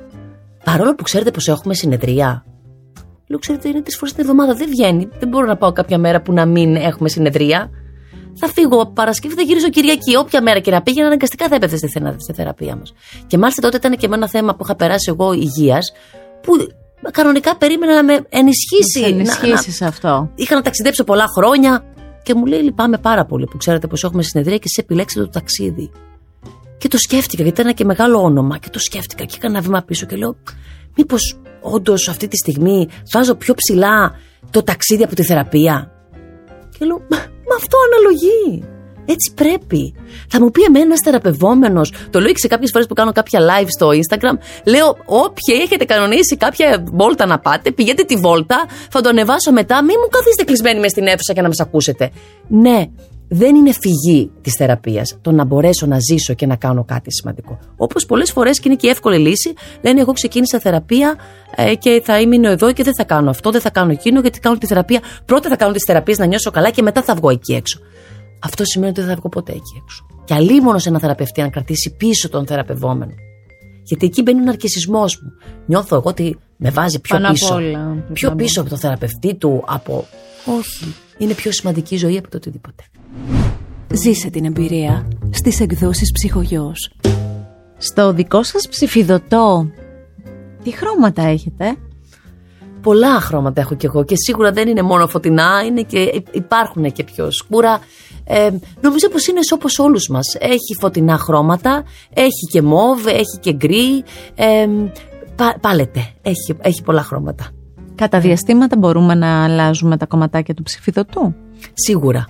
παρόλο που ξέρετε πως έχουμε συνεδρία. Λέω, ξέρετε, είναι τρεις φορές την εβδομάδα. Δεν βγαίνει. Δεν μπορώ να πάω κάποια μέρα που να μην έχουμε συνεδρία. Θα φύγω Παρασκευή, θα γυρίσω Κυριακή. Όποια μέρα και να πήγαινα, αναγκαστικά θα έπαιζε στη, θερα- στη θεραπεία μας. Και μάλιστα τότε ήταν και με ένα θέμα που είχα περάσει εγώ υγείας, που κανονικά περίμενα να με ενισχύσει. Θα να- να- ενισχύσεις αυτό. Είχα να ταξιδέψω πολλά χρόνια και μου λέει: Λυπάμαι πάρα πολύ που ξέρετε πως έχουμε συνεδρία και εσεί επιλέξετε το ταξίδι. Και το σκέφτηκα, γιατί ήταν και μεγάλο όνομα. Και το σκέφτηκα και έκανα ένα βήμα πίσω και λέω: Μήπως όντως αυτή τη στιγμή βάζω πιο ψηλά το ταξίδι από τη θεραπεία. Και λέω: Μα, μα αυτό αναλογεί. Έτσι πρέπει. Θα μου πει εμένα ένας θεραπευόμενος, το λέω και σε κάποιες φορές που κάνω κάποια live στο Instagram, λέω: Όποιοι έχετε κανονίσει κάποια βόλτα να πάτε, πηγαίνετε τη βόλτα, θα το ανεβάσω μετά, μην μου καθίσετε κλεισμένοι μες στην αίθουσα και να μας ακούσετε. Ναι, δεν είναι φυγή της θεραπείας το να μπορέσω να ζήσω και να κάνω κάτι σημαντικό. Όπως πολλές φορές και είναι και η εύκολη λύση, λένε: Εγώ ξεκίνησα θεραπεία ε, και θα μείνω εδώ και δεν θα κάνω αυτό, δεν θα κάνω εκείνο, γιατί κάνω τη θεραπεία. Πρώτα θα κάνω τις θεραπείες να νιώσω καλά και μετά θα βγω εκεί έξω. Αυτό σημαίνει ότι δεν θα βγω ποτέ εκεί έξω. Και αλίμονος σε ένα θεραπευτή αν κρατήσει πίσω τον θεραπευόμενο. Γιατί εκεί μπαίνει ο ναρκισμό μου. Νιώθω εγώ ότι με βάζει πιο Πάνω απ' πίσω. όλα. Πιο πίσω από τον θεραπευτή του, από. Όχι. Είναι πιο σημαντική η ζωή από το οτιδήποτε. Ζήσε την εμπειρία στις εκδόσεις ψυχογιός. Στο δικό σας ψηφιδωτό, τι χρώματα έχετε; Πολλά χρώματα έχω κι εγώ και σίγουρα δεν είναι μόνο φωτεινά, είναι και, υπάρχουν και πιο σκούρα. Ε, νομίζω πως είναι όπως όλους μας. Έχει φωτεινά χρώματα, έχει και μόβ, έχει και γκρι. Ε, πα, πάλετε, έχει, έχει πολλά χρώματα. Κατά διαστήματα μπορούμε να αλλάζουμε τα κομματάκια του ψηφιδωτού; Σίγουρα.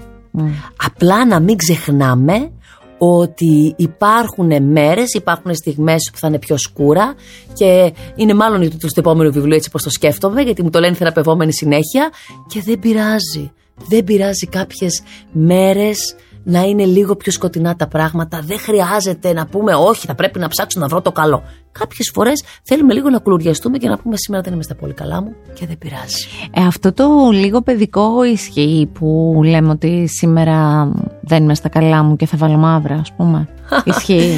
Απλά να μην ξεχνάμε ότι υπάρχουν μέρες, υπάρχουν στιγμές που θα είναι πιο σκούρα και είναι μάλλον το στο επόμενο βιβλίο έτσι πως το σκέφτομαι γιατί μου το λένε θεραπευόμενοι συνέχεια και δεν πειράζει. Δεν πειράζει κάποιες μέρες να είναι λίγο πιο σκοτεινά τα πράγματα. Δεν χρειάζεται να πούμε όχι, θα πρέπει να ψάξω να βρω το καλό. Κάποιες φορές θέλουμε λίγο να κουλουριαστούμε και να πούμε σήμερα δεν είμαι στα πολύ καλά μου και δεν πειράζει. Ε, αυτό το λίγο παιδικό ισχύει που λέμε ότι σήμερα δεν είμαι στα καλά μου και θα βάλω μαύρα, ας πούμε. [laughs] ισχύει.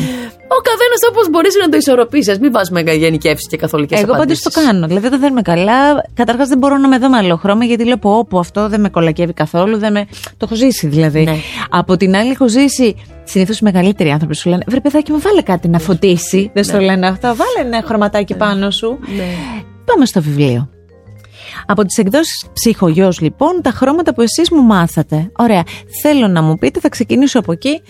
Ο καθένας όπως μπορείς να το ισορροπήσει. Μην βάζουμε γενικεύσει και καθολικές Εγώ πάντως το κάνω. Δηλαδή, όταν δεν είμαι καλά, καταρχάς δεν μπορώ να με δω με άλλο χρώμα γιατί λέω πω, πω αυτό δεν με κολακεύει καθόλου. Δεν με... Το έχω ζήσει δηλαδή. Ναι. Από την άλλη, έχω ζήσει. Συνήθως οι μεγαλύτεροι άνθρωποι σου λένε Βρε παιδάκι μου, βάλε κάτι να φωτίσει. Δεν στο λένε αυτό. Βάλε ένα χρωματάκι πάνω σου. Ναι. Πάμε στο βιβλίο. Από τις εκδόσεις ψυχογιός λοιπόν, τα χρώματα που εσείς μου μάθατε. Ωραία. Θέλω να μου πείτε, θα ξεκινήσω από εκεί,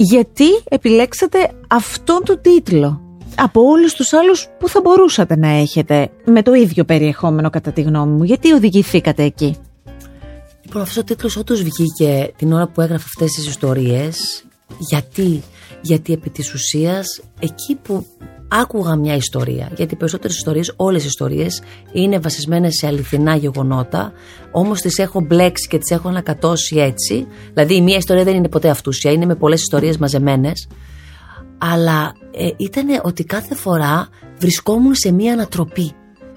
γιατί επιλέξατε αυτόν τον τίτλο; Από όλους τους άλλους που θα μπορούσατε να έχετε με το ίδιο περιεχόμενο κατά τη γνώμη μου. Γιατί οδηγηθήκατε εκεί; Λοιπόν, αυτός ο τίτλος όντως βγήκε την ώρα που έγραφα αυτές τις ιστορίες. Γιατί, γιατί επί της ουσίας, εκεί που άκουγα μια ιστορία, γιατί οι περισσότερες ιστορίες, όλες οι ιστορίες, είναι βασισμένες σε αληθινά γεγονότα, όμως τις έχω μπλέξει και τις έχω ανακατώσει έτσι. Δηλαδή, η μία ιστορία δεν είναι ποτέ αυτούσια, είναι με πολλές ιστορίες μαζεμένες. Αλλά ε, ήταν ότι κάθε φορά βρισκόμουν σε μία ανατροπή.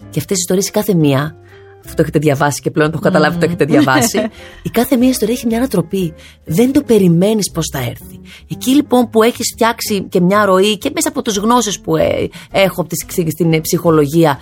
Και αυτές οι ιστορίες, η κάθε μία, αυτό το έχετε διαβάσει και πλέον το έχω καταλάβει ότι το έχετε διαβάσει. η κάθε μία ιστορία έχει μια ανατροπή. Δεν το περιμένεις πώς θα έρθει. Εκεί λοιπόν που έχεις φτιάξει και μια ροή και μέσα από τις γνώσεις που ε, έχω από τη- στην ε, ψυχολογία,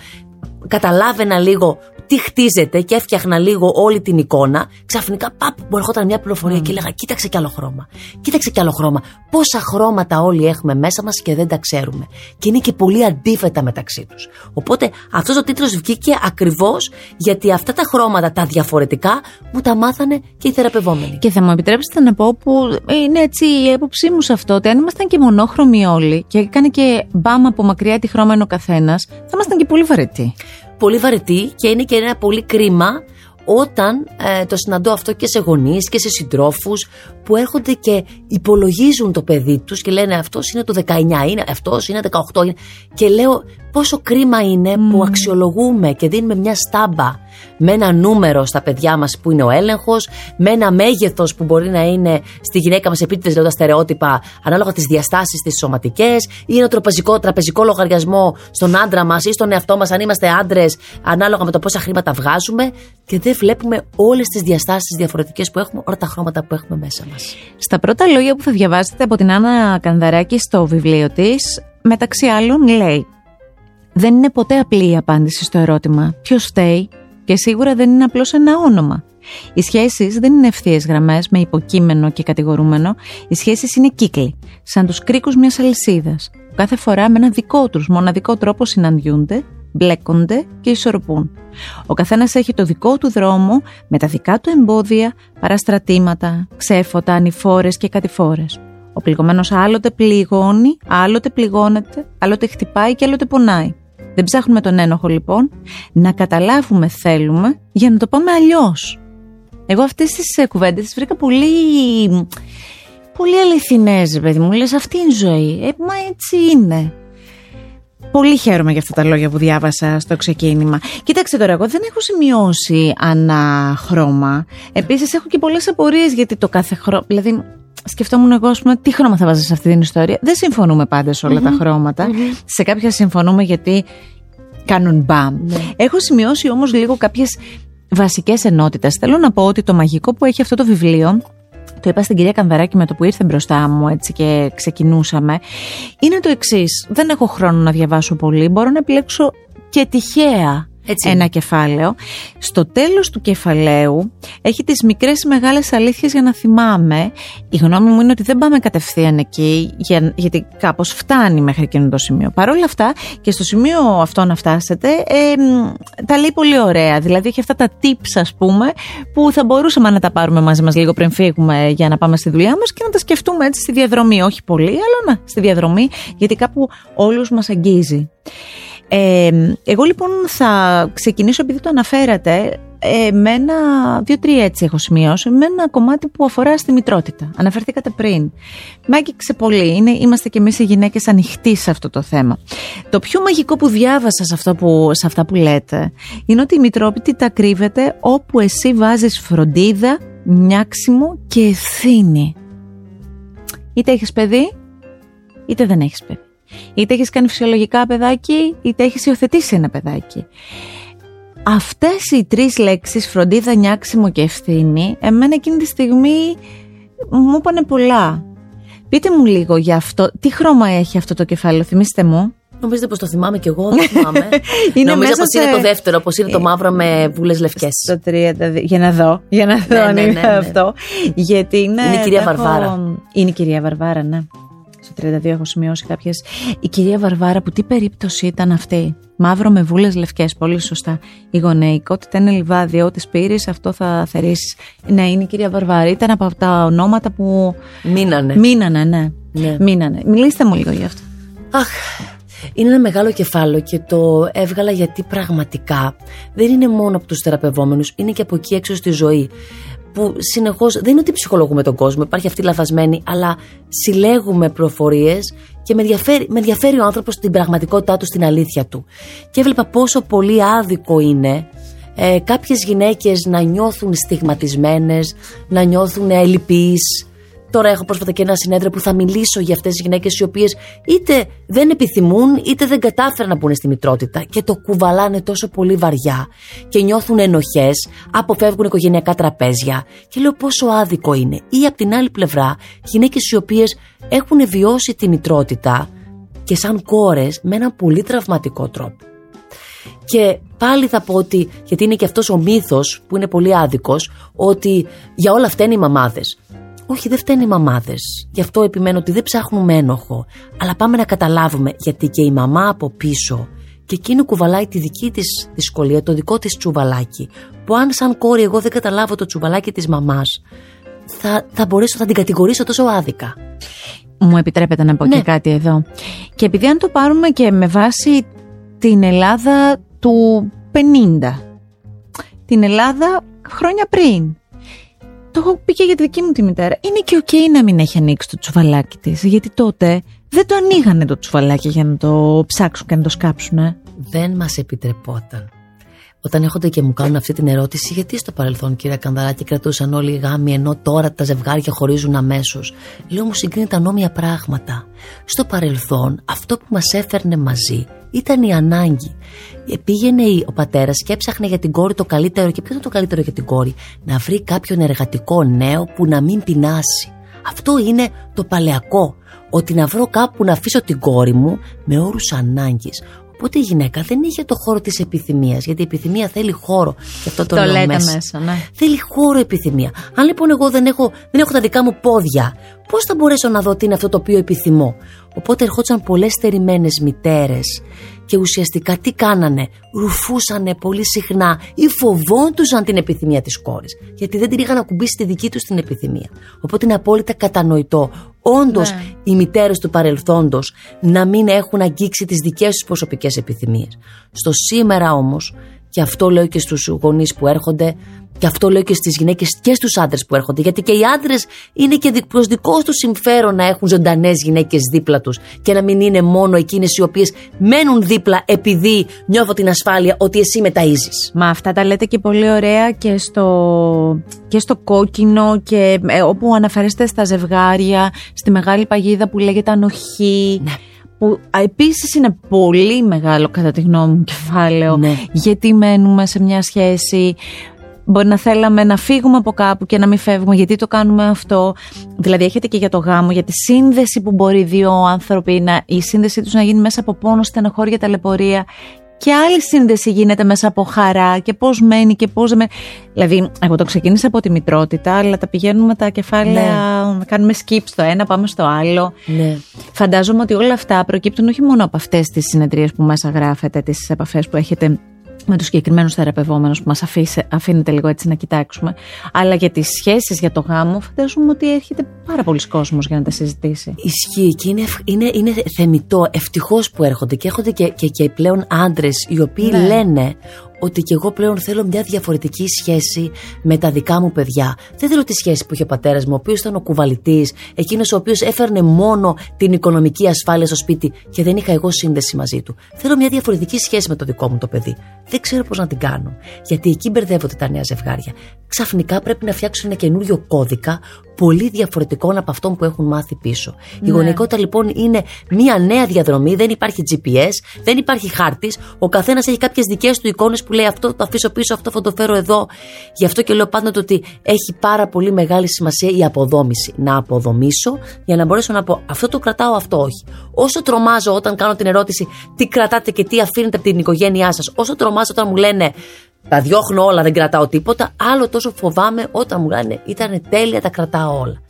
καταλάβαινα λίγο τι χτίζεται και έφτιαχνα λίγο όλη την εικόνα, ξαφνικά παπ, μου ερχόταν μια πληροφορία και έλεγα: Κοίταξε κι άλλο χρώμα. Κοίταξε κι άλλο χρώμα. Πόσα χρώματα όλοι έχουμε μέσα μας και δεν τα ξέρουμε. Και είναι και πολύ αντίθετα μεταξύ τους. Οπότε αυτός ο τίτλος βγήκε ακριβώς γιατί αυτά τα χρώματα, τα διαφορετικά, μου τα μάθανε και οι θεραπευόμενοι. Και θα μου επιτρέψετε να πω που είναι έτσι η έποψή μου σε αυτό, ότι αν ήμασταν και μονόχρωμοι όλοι και έκανε και μπάμα από μακριά τη χρώμα ο καθένας, θα ήμασταν και πολύ βαρετοί πολύ βαρετή και είναι και ένα πολύ κρίμα όταν ε, το συναντώ αυτό και σε γονείς και σε συντρόφους που έρχονται και υπολογίζουν το παιδί τους και λένε αυτός είναι το 19, είναι, αυτός είναι 18 είναι. και λέω πόσο κρίμα είναι που αξιολογούμε και δίνουμε μια στάμπα με ένα νούμερο στα παιδιά μας που είναι ο έλεγχος, με ένα μέγεθος που μπορεί να είναι στη γυναίκα μας επίτηδες λέγοντας στερεότυπα ανάλογα τις διαστάσεις τις σωματικές ή ένα τραπεζικό, τραπεζικό λογαριασμό στον άντρα μας ή στον εαυτό μας αν είμαστε άντρες ανάλογα με το πόσα χρήματα βγάζουμε και δεν βλέπουμε όλες τις διαστάσεις διαφορετικές που έχουμε, όλα τα χρώματα που έχουμε μέσα μας. Στα πρώτα λόγια που θα διαβάσετε από την Άννα Κανδαράκη στο βιβλίο της, μεταξύ άλλων λέει δεν είναι ποτέ απλή η απάντηση στο ερώτημα ποιος φταίει; Και σίγουρα δεν είναι απλώς ένα όνομα. Οι σχέσεις δεν είναι ευθείες γραμμές με υποκείμενο και κατηγορούμενο. Οι σχέσεις είναι κύκλοι, σαν τους κρίκους μιας αλυσίδας, που κάθε φορά με ένα δικό τους μοναδικό τρόπο συναντιούνται, μπλέκονται και ισορροπούν. Ο καθένας έχει το δικό του δρόμο με τα δικά του εμπόδια, παραστρατήματα, ξέφωτα, ανηφόρες και κατηφόρες. Ο πληγωμένος άλλοτε πληγώνει, άλλοτε πληγώνεται, άλλοτε χτυπάει και άλλοτε πονάει. Δεν ψάχνουμε τον ένοχο λοιπόν, να καταλάβουμε θέλουμε για να το πάμε αλλιώς. Εγώ αυτές τις ε, κουβέντες τις βρήκα πολύ. Πολύ αληθινές, παιδί μου. Λες, αυτή είναι η ζωή. Ε, μα έτσι είναι. Πολύ χαίρομαι για αυτά τα λόγια που διάβασα στο ξεκίνημα. Κοίταξε τώρα, εγώ δεν έχω σημειώσει ανά χρώμα. Επίσης, έχω και πολλές απορίες γιατί το κάθε χρώμα. Δηλαδή, σκεφτόμουν εγώ, πούμε, τι χρώμα θα βάζω σε αυτή την ιστορία. Δεν συμφωνούμε πάντα σε ολα τα χρωματα Σε κάποια συμφωνούμε γιατί κάνουν μπαμ. Ναι. Έχω σημειώσει όμως λίγο κάποιες βασικές ενότητες. Θέλω να πω ότι το μαγικό που έχει αυτό το βιβλίο το είπα στην κυρία Κανδαράκη με το που ήρθε μπροστά μου έτσι και ξεκινούσαμε, είναι το εξής. Δεν έχω χρόνο να διαβάσω πολύ. Μπορώ να επιλέξω και τυχαία έτσι. ένα κεφάλαιο. Στο τέλος του κεφαλαίου έχει τις μικρές ή μεγάλες αλήθειες για να θυμάμαι. Η γνώμη μου είναι ότι δεν πάμε κατευθείαν εκεί για, γιατί κάπως φτάνει μέχρι εκείνο το σημείο. Παρ' όλα αυτά και στο σημείο αυτό να φτάσετε ε, τα λέει πολύ ωραία. Δηλαδή έχει αυτά τα tips ας πούμε που θα μπορούσαμε να τα πάρουμε μαζί μας λίγο πριν φύγουμε για να πάμε στη δουλειά μας και να τα σκεφτούμε έτσι στη διαδρομή. Όχι πολύ αλλά να στη διαδρομή γιατί κάπου όλους μας αγγίζει. Ε, εγώ λοιπόν θα ξεκινήσω επειδή το αναφέρατε ε, με ένα, δύο-τρία έτσι έχω σημειώσει, με ένα κομμάτι που αφορά στη μητρότητα. Αναφερθήκατε πριν. Με άγγιξε πολύ. Είναι, είμαστε κι εμείς οι γυναίκες ανοιχτοί σε αυτό το θέμα. Το πιο μαγικό που διάβασα σε, αυτό που, σε αυτά που λέτε είναι ότι η μητρότητα κρύβεται όπου εσύ βάζεις φροντίδα, νιάξιμο και ευθύνη. Είτε έχεις παιδί, είτε δεν έχεις παιδί. Είτε έχεις κάνει φυσιολογικά παιδάκι, είτε έχεις υιοθετήσει ένα παιδάκι. Αυτές οι τρεις λέξεις, φροντίδα, νιάξιμο και ευθύνη, εμένα εκείνη τη στιγμή μου είπανε πολλά. Πείτε μου λίγο για αυτό, τι χρώμα έχει αυτό το κεφάλαιο, θυμίστε μου. Νομίζετε πως το θυμάμαι κι εγώ, δεν [laughs] θυμάμαι. είναι Νομίζω πως σε... είναι το δεύτερο, πως είναι το ε, μαύρο με βούλε λευκές. Στο 30, για να δω, για να δω ναι, αν ναι, είναι ναι, ναι, αυτό. Γιατί είναι. Είναι η κυρία Βαρβάρα. Είναι η κυρία Βαρβάρα, ναι. Στο 32 έχω σημειώσει κάποιε. Η κυρία Βαρβάρα, που τι περίπτωση ήταν αυτή. Μαύρο με βούλε λευκέ, πολύ σωστά. Η γονεϊκότητα είναι λιβάδι. Ό,τι σπείρει, αυτό θα θερήσει. Ναι, είναι η κυρία Βαρβάρα. Ήταν από τα ονόματα που. Μείνανε. Μείνανε, ναι. ναι. Μείνανε. Μιλήστε μου λίγο γι' αυτό. Αχ, είναι ένα μεγάλο κεφάλαιο και το έβγαλα γιατί πραγματικά δεν είναι μόνο από του θεραπευόμενου, είναι και από εκεί έξω στη ζωή που συνεχώς δεν είναι ότι ψυχολογούμε τον κόσμο, υπάρχει αυτή λαθασμένη, αλλά συλλέγουμε προφορίες και με ενδιαφέρει, με ενδιαφέρει ο άνθρωπος στην πραγματικότητά του, στην αλήθεια του. Και έβλεπα πόσο πολύ άδικο είναι ε, κάποιες γυναίκες να νιώθουν στιγματισμένες, να νιώθουν ελλειπείς, Τώρα έχω πρόσφατα και ένα συνέδριο που θα μιλήσω για αυτές τις γυναίκες οι οποίες είτε δεν επιθυμούν είτε δεν κατάφεραν να μπουν στη μητρότητα και το κουβαλάνε τόσο πολύ βαριά και νιώθουν ενοχές, αποφεύγουν οικογενειακά τραπέζια. Και λέω πόσο άδικο είναι. Ή απ' την άλλη πλευρά, γυναίκες οι οποίες έχουν βιώσει τη μητρότητα και σαν κόρες με έναν πολύ τραυματικό τρόπο. Και πάλι θα πω ότι, γιατί είναι και αυτός ο μύθος που είναι πολύ άδικος, ότι για όλα αυτά είναι οι μαμάδες. Όχι, δεν φταίνουν οι μαμάδες. Γι' αυτό επιμένω ότι δεν ψάχνουμε ένοχο. Αλλά πάμε να καταλάβουμε γιατί και η μαμά από πίσω και εκείνο κουβαλάει τη δική της δυσκολία, το δικό της τσουβαλάκι. Που αν σαν κόρη εγώ δεν καταλάβω το τσουβαλάκι της μαμάς, θα, θα μπορέσω να την κατηγορήσω τόσο άδικα. Μου επιτρέπετε να πω Ναι. και κάτι εδώ. Και επειδή αν το πάρουμε και με βάση την Ελλάδα του 50, την Ελλάδα χρόνια πριν. Το έχω πει και για τη δική μου τη μητέρα. Είναι και οκ να μην έχει ανοίξει το τσουβαλάκι της. Γιατί τότε δεν το ανοίγανε το τσουβαλάκι για να το ψάξουν και να το σκάψουν. Ε. Δεν μας επιτρεπόταν. Όταν έρχονται και μου κάνουν αυτή την ερώτηση, γιατί στο παρελθόν, κύριε Κανδαράκη, κρατούσαν όλοι οι γάμοι, ενώ τώρα τα ζευγάρια χωρίζουν αμέσως; Λέω μου συγκρίνει τα νόμια πράγματα. Στο παρελθόν, αυτό που μας έφερνε μαζί ήταν η ανάγκη. Ε, Πήγαινε η- ο πατέρας και έψαχνε για την κόρη το καλύτερο. Και ποιο ήταν το καλύτερο για την κόρη, Να βρει κάποιον εργατικό νέο που να μην πεινάσει. Αυτό είναι το παλαιακό. Ότι να βρω κάπου να αφήσω την κόρη μου με όρους ανάγκης. Οπότε η γυναίκα δεν είχε το χώρο της επιθυμίας, γιατί η επιθυμία θέλει χώρο. Και αυτό το, Το λέω λέτε μέσα. μέσα, ναι. Θέλει χώρο επιθυμία. Αν λοιπόν εγώ δεν έχω, δεν έχω τα δικά μου πόδια, πώς θα μπορέσω να δω τι είναι αυτό το οποίο επιθυμώ; Οπότε ερχόντουσαν πολλές στερημένες μητέρες και ουσιαστικά τι κάνανε; Ρουφούσανε πολύ συχνά ή φοβόντουσαν την επιθυμία της κόρης. Γιατί δεν την είχαν ακουμπήσει τη δική τους την επιθυμία. Οπότε είναι απόλυτα κατανοητό. Όντως Ναι. οι μητέρες του παρελθόντος να μην έχουν αγγίξει τις δικές τους προσωπικές επιθυμίες. Στο σήμερα όμως, και αυτό λέω και στους γονείς που έρχονται και αυτό λέω και στις γυναίκες και στους άντρες που έρχονται γιατί και οι άντρες είναι και δι- προς δικό τους συμφέρον να έχουν ζωντανές γυναίκες δίπλα τους και να μην είναι μόνο εκείνες οι οποίες μένουν δίπλα επειδή νιώθω την ασφάλεια ότι εσύ με ταΐζεις. Μα αυτά τα λέτε και πολύ ωραία και στο, και στο κόκκινο και ε, όπου αναφέρεστε στα ζευγάρια, στη μεγάλη παγίδα που λέγεται ανοχή. Ναι. Που επίσης είναι πολύ μεγάλο κατά τη γνώμη μου κεφάλαιο. Ναι. Γιατί μένουμε σε μια σχέση. Μπορεί να θέλαμε να φύγουμε από κάπου και να μην φεύγουμε. Γιατί το κάνουμε αυτό. Δηλαδή, έχετε και για το γάμο, για τη σύνδεση που μπορεί δύο άνθρωποι να. η σύνδεσή τους να γίνει μέσα από πόνο, στενοχώρια, ταλαιπωρία. Και άλλη σύνδεση γίνεται μέσα από χαρά και πώς μένει και πώς δεν μένει. Δηλαδή, εγώ το ξεκίνησα από τη μητρότητα, αλλά τα πηγαίνουμε τα κεφάλαια. Κάνουμε skip στο ένα, πάμε στο άλλο. Ναι. Φαντάζομαι ότι όλα αυτά προκύπτουν όχι μόνο από αυτές τις συνεδρίες που μέσα γράφετε, τις επαφές που έχετε με τους συγκεκριμένους θεραπευόμενους που μας αφήνετε λίγο έτσι να κοιτάξουμε, αλλά για τις σχέσεις για το γάμο, φαντάζομαι ότι έρχεται πάρα πολλοί κόσμος για να τα συζητήσει. Ισχύει και είναι, ευ- είναι, είναι θεμητό. Ευτυχώς που έρχονται και έρχονται και, και, και πλέον άντρες οι οποίοι Ναι. λένε ότι και εγώ πλέον θέλω μια διαφορετική σχέση με τα δικά μου παιδιά. Δεν θέλω τη σχέση που είχε ο πατέρας μου, ο οποίος ήταν ο κουβαλητής, εκείνος ο οποίος έφερνε μόνο την οικονομική ασφάλεια στο σπίτι και δεν είχα εγώ σύνδεση μαζί του. Θέλω μια διαφορετική σχέση με το δικό μου το παιδί. Δεν ξέρω πώς να την κάνω. Γιατί εκεί μπερδεύονται τα νέα ζευγάρια. Ξαφνικά πρέπει να φτιάξουν ένα καινούριο κώδικα πολύ διαφορετικό από αυτόν που έχουν μάθει πίσω. Η Ναι. γονεϊκότητα λοιπόν είναι μια νέα διαδρομή, δεν υπάρχει GPS, δεν υπάρχει χάρτης. Ο καθένας έχει κάποιες δικές του εικόνες που λέει αυτό το αφήσω πίσω, αυτό θα το φέρω εδώ. Γι' αυτό και λέω πάντοτε ότι έχει πάρα πολύ μεγάλη σημασία η αποδόμηση. Να αποδομήσω για να μπορέσω να πω αυτό το κρατάω, αυτό όχι. Όσο τρομάζω όταν κάνω την ερώτηση τι κρατάτε και τι αφήνετε από την οικογένειά σας, όσο τρομάζω όταν μου λένε τα διώχνω όλα, δεν κρατάω τίποτα. Άλλο τόσο φοβάμαι όταν μου λένε ήταν τέλεια, τα κρατάω όλα.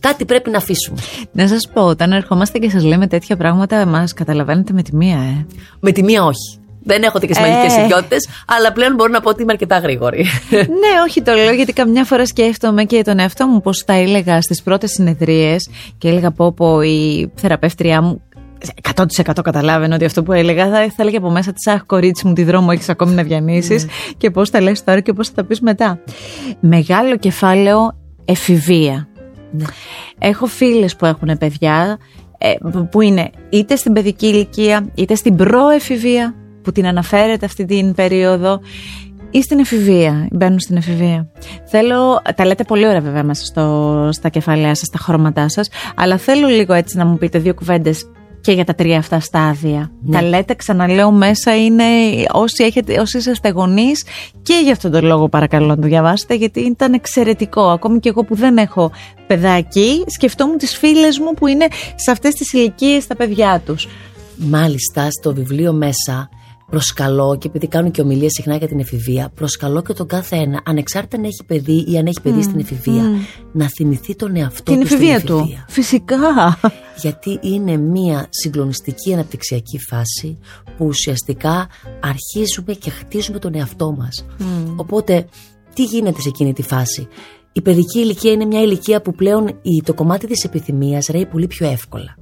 Κάτι πρέπει να αφήσουμε. Να σας πω, όταν ερχόμαστε και σας λέμε τέτοια πράγματα, μας καταλαβαίνετε με τη μία, ε. Με τη μία όχι. Δεν έχω τέτοιε Ε. μαγικέ ιδιότητες, αλλά πλέον μπορώ να πω ότι είμαι αρκετά γρήγορη. [laughs] ναι, όχι το λέω γιατί καμιά φορά σκέφτομαι και τον εαυτό μου πως τα έλεγα στις πρώτες συνεδρίες και έλεγα πω πω η θεραπεύτριά μου 100% καταλάβαινε ότι αυτό που έλεγα θα, θα έλεγε από μέσα της Αχ, κορίτσι μου, τι δρόμο έχεις ακόμη να διανύσεις και πώς τα λες τώρα και πώς θα τα πεις μετά. Μεγάλο κεφάλαιο εφηβεία. Έχω φίλες που έχουν παιδιά ε, που- που είναι είτε στην παιδική ηλικία είτε στην προεφηβεία που την αναφέρεται αυτή την περίοδο ή στην εφηβεία, μπαίνουν στην εφηβεία. Θέλω, τα λέτε πολύ ωραία βέβαια μέσα στο, στα κεφαλαία σας, στα χρώματά σας, αλλά θέλω λίγο έτσι να μου πείτε δύο κουβέντες και για τα τρία αυτά στάδια. Ναι. Τα λέτε, ξαναλέω, μέσα είναι όσοι, έχετε, όσοι είσαστε γονείς και για αυτόν τον λόγο παρακαλώ να το διαβάσετε, γιατί ήταν εξαιρετικό. Ακόμη και εγώ που δεν έχω παιδάκι, σκεφτόμουν τις φίλες μου που είναι σε αυτές τις ηλικίες τα παιδιά τους. Μάλιστα, στο βιβλίο μέσα προσκαλώ και επειδή κάνω και ομιλίες συχνά για την εφηβεία, προσκαλώ και τον κάθε ένα, ανεξάρτητα αν έχει παιδί ή αν έχει παιδί στην εφηβεία, να θυμηθεί τον εαυτό Την του στην εφηβεία του. Φυσικά. γιατί είναι μια συγκλονιστική αναπτυξιακή φάση που ουσιαστικά αρχίζουμε και χτίζουμε τον εαυτό μας. Οπότε, τι γίνεται σε εκείνη τη φάση; Η παιδική ηλικία είναι μια ηλικία που πλέον η- το κομμάτι της επιθυμίας ρέει πολύ πιο εύκολα.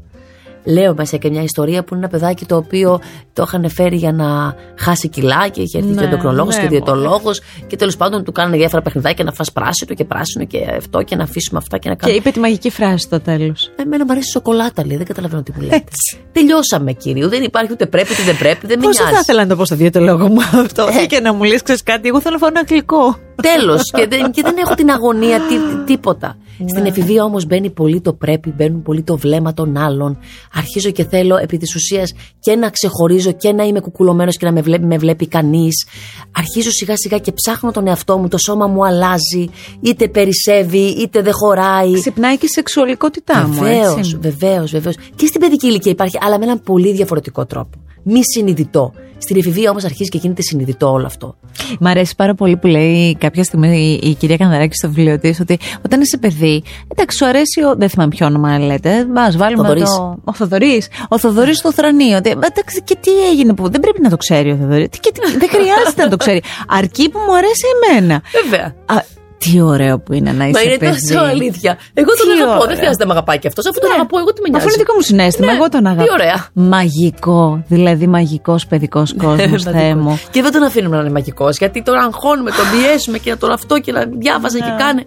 Λέω μέσα και μια ιστορία που είναι ένα παιδάκι το οποίο το είχαν φέρει για να χάσει κιλά και είχε έρθει Ναι, και ενδοκρολόγος ναι, και διαιτολόγος και τέλος πάντων του κάνανε διάφορα παιχνιδάκια να φας πράσινο και πράσινο και αυτό και να αφήσουμε αυτά και να Και κάνουμε. είπε τη μαγική φράση στο τέλος. Εμένα μου αρέσει η σοκολάτα, λέει. Δεν καταλαβαίνω τι μου λέτε. Τελειώσαμε, κύριε. Δεν υπάρχει ούτε πρέπει ούτε δεν πρέπει. Δεν με Πώ θα νοιάζει. ήθελα να το πω στο διαιτολόγο μου αυτό. Ε. Και να μου λες, ξέρεις κάτι, εγώ θέλω να φάω ένα γλυκό. Τέλος. και, δεν, και δεν έχω την αγωνία τί- τίποτα. Ναι. Στην εφηβεία όμως μπαίνει πολύ το πρέπει, μπαίνουν πολύ το βλέμμα των άλλων. Αρχίζω και θέλω επί της ουσίας και να ξεχωρίζω και να είμαι κουκουλωμένος και να με βλέπει, με βλέπει κανείς. Αρχίζω σιγά σιγά και ψάχνω τον εαυτό μου, το σώμα μου αλλάζει, είτε περισσεύει, είτε δεν χωράει. Ξυπνάει και η σεξουαλικότητά μου. Βεβαίως, έτσι. βεβαίως, βεβαίως. Και στην παιδική ηλικία υπάρχει, αλλά με έναν πολύ διαφορετικό τρόπο. Μη συνειδητό. Στην εφηβεία όμως αρχίζει και γίνεται συνειδητό όλο αυτό. Μ' αρέσει πάρα πολύ που λέει κάποια στιγμή η, η κυρία Κανδαράκη στο βιβλίο της ότι όταν είσαι παιδί, εντάξει, σου αρέσει. Ο, δεν θυμάμαι ποιο όνομα λέτε. Α βάλουμε Θοδωρής. το. Ο Θοδωρής. Ο Θοδωρής στο θρανίο. Ότι, εντάξει, και τι έγινε που. Δεν πρέπει να το ξέρει ο Θοδωρή. Και τι, δεν χρειάζεται να το ξέρει. Αρκεί που μου αρέσει εμένα. Βέβαια. Α, τι ωραίο που είναι να είσαι Μα είναι παιδί. τόσο αλήθεια. Εγώ τον Τι αγαπώ. ωραία. Δεν χρειάζεται να με αγαπάει και αυτός. Αφού τον Ναι. αγαπώ, εγώ τι με νοιάζει. Αφού είναι δικό μου συνέστημα, Ναι, εγώ τον τι αγαπώ. ωραία. Μαγικό, δηλαδή μαγικός παιδικός κόσμος, Θεέ μου. Και δεν τον αφήνουμε να είναι μαγικός, γιατί τον αγχώνουμε, τον πιέσουμε και να τον αυτό και να διάβαζε Ναι. και κάνε.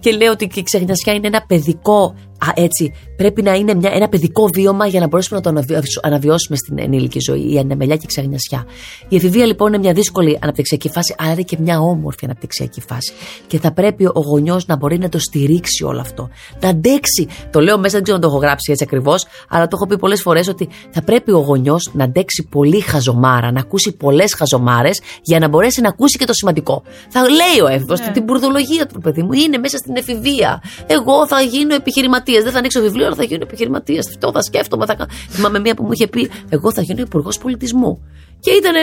Και λέω ότι η ξεχνιασιά είναι ένα παιδικό, α, έτσι, πρέπει να είναι μια, ένα παιδικό βίωμα για να μπορέσουμε να το αναβιω- αναβιώσουμε στην ενήλικη ζωή, η ανεμελιά και η ξεχνιασιά. Η εφηβεία λοιπόν είναι μια δύσκολη αναπτυξιακή φάση, αλλά είναι και μια όμορφη αναπτυξιακή φάση. Και θα πρέπει ο γονιός να μπορεί να το στηρίξει όλο αυτό. Να αντέξει. Το λέω μέσα, δεν ξέρω αν το έχω γράψει έτσι ακριβώς, αλλά το έχω πει πολλές φορές ότι θα πρέπει ο γονιός να αντέξει πολύ χαζομάρα, να ακούσει πολλές χαζομάρες για να μπορέσει να ακούσει και το σημαντικό. Θα λέει ο έφηβος την μπουρδολογία του παιδί μου, είναι μέσα στην εφηβεία. Εγώ θα γίνω επιχειρηματία. Δεν θα ανοίξω βιβλίο, αλλά θα γίνω επιχειρηματία. Αυτό θα σκέφτομαι. Θα... κα- Θυμάμαι μία που μου είχε πει, Εγώ θα γίνω υπουργός πολιτισμού. Και ήταν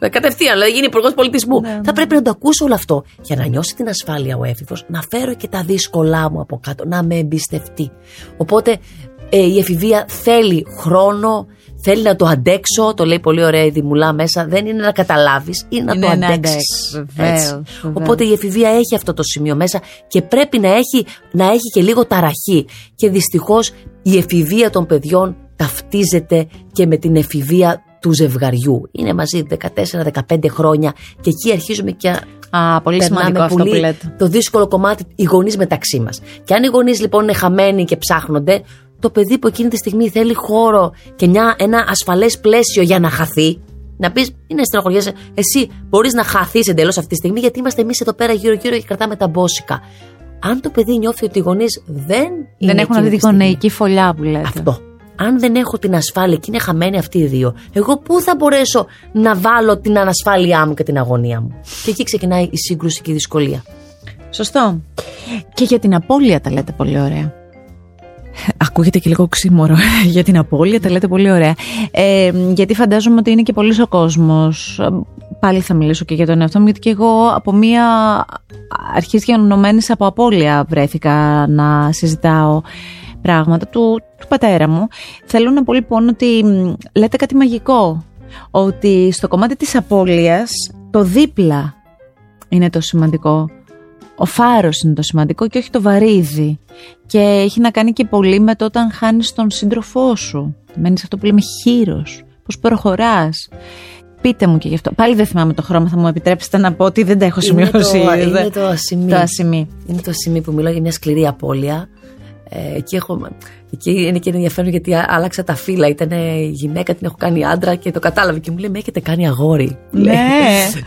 ε, κατευθείαν, δηλαδή γίνει υπουργός πολιτισμού. Θα πρέπει να το ακούσω όλο αυτό για να νιώσει την ασφάλεια ο έφηβος, να φέρω και τα δύσκολά μου από κάτω, να με εμπιστευτεί. Οπότε ε, η εφηβεία θέλει χρόνο, θέλει να το αντέξω. Το λέει πολύ ωραία η Δημουλά μέσα. Δεν είναι να καταλάβεις, είναι να Είναι το να αντέξεις. αντέξεις, βεβαίως, βεβαίως. Οπότε η εφηβεία έχει αυτό το σημείο μέσα και πρέπει να έχει, να έχει και λίγο ταραχή. Και δυστυχώς η εφηβεία των παιδιών ταυτίζεται και με την εφηβεία του ζευγαριού. Είναι μαζί 14-15 χρόνια και εκεί αρχίζουμε και Α, πολύ περνάμε σημαντικό αυτό πολύ που λέτε. το δύσκολο κομμάτι, οι γονείς μεταξύ μας. Και αν οι γονείς λοιπόν είναι χαμένοι και ψάχνονται, το παιδί που εκείνη τη στιγμή θέλει χώρο και μια, ένα ασφαλές πλαίσιο για να χαθεί, να πεις: Είναι στενοχωριέσαι, εσύ μπορείς να χαθείς εντελώς αυτή τη στιγμή, γιατί είμαστε εμείς εδώ πέρα γύρω-γύρω και κρατάμε τα μπόσικα. Αν το παιδί νιώθει ότι οι γονείς δεν, Δεν είναι έχουν εκείνη αυτή τη τη στιγμή, γονεϊκή φωλιά που λέτε. αυτό. Αν δεν έχω την ασφάλεια και είναι χαμένοι αυτοί οι δύο, εγώ πού θα μπορέσω να βάλω την ανασφάλειά μου και την αγωνία μου; Και εκεί ξεκινάει η σύγκρουση και η δυσκολία. Σωστό. Και για την απώλεια τα λέτε πολύ ωραία. Ακούγεται και λίγο ξύμορο [laughs] για την απώλεια, τα λέτε πολύ ωραία. Ε, γιατί φαντάζομαι ότι είναι και πολύ ο κόσμος. Πάλι θα μιλήσω και για τον εαυτό μου, γιατί και εγώ από μία αρχής γενομένη από απώλεια βρέθηκα να συζητάω πράγματα του, του πατέρα μου. Θέλω να πω λοιπόν ότι μ, λέτε κάτι μαγικό. Ότι στο κομμάτι της απώλειας το δίπλα είναι το σημαντικό. Ο φάρος είναι το σημαντικό και όχι το βαρύδι. Και έχει να κάνει και πολύ με το όταν χάνεις τον σύντροφό σου. Μένεις αυτό που λέμε χείρος. Πώς προχωράς. Πείτε μου και γι' αυτό. Πάλι δεν θυμάμαι το χρώμα, θα μου επιτρέψετε να πω ότι δεν τα έχω Είναι σημειώσει. το- Δεν- είναι το ασημί. Το ασημί. Είναι το σημείο που μιλάω για μια σκληρή απώλεια. Ε, εκεί, έχω, εκεί είναι και ενδιαφέρον γιατί α- άλλαξα τα φύλλα. Ήταν γυναίκα, την έχω κάνει άντρα και το κατάλαβε και μου λέει: Με έχετε κάνει αγόρι. Ναι. Λέει.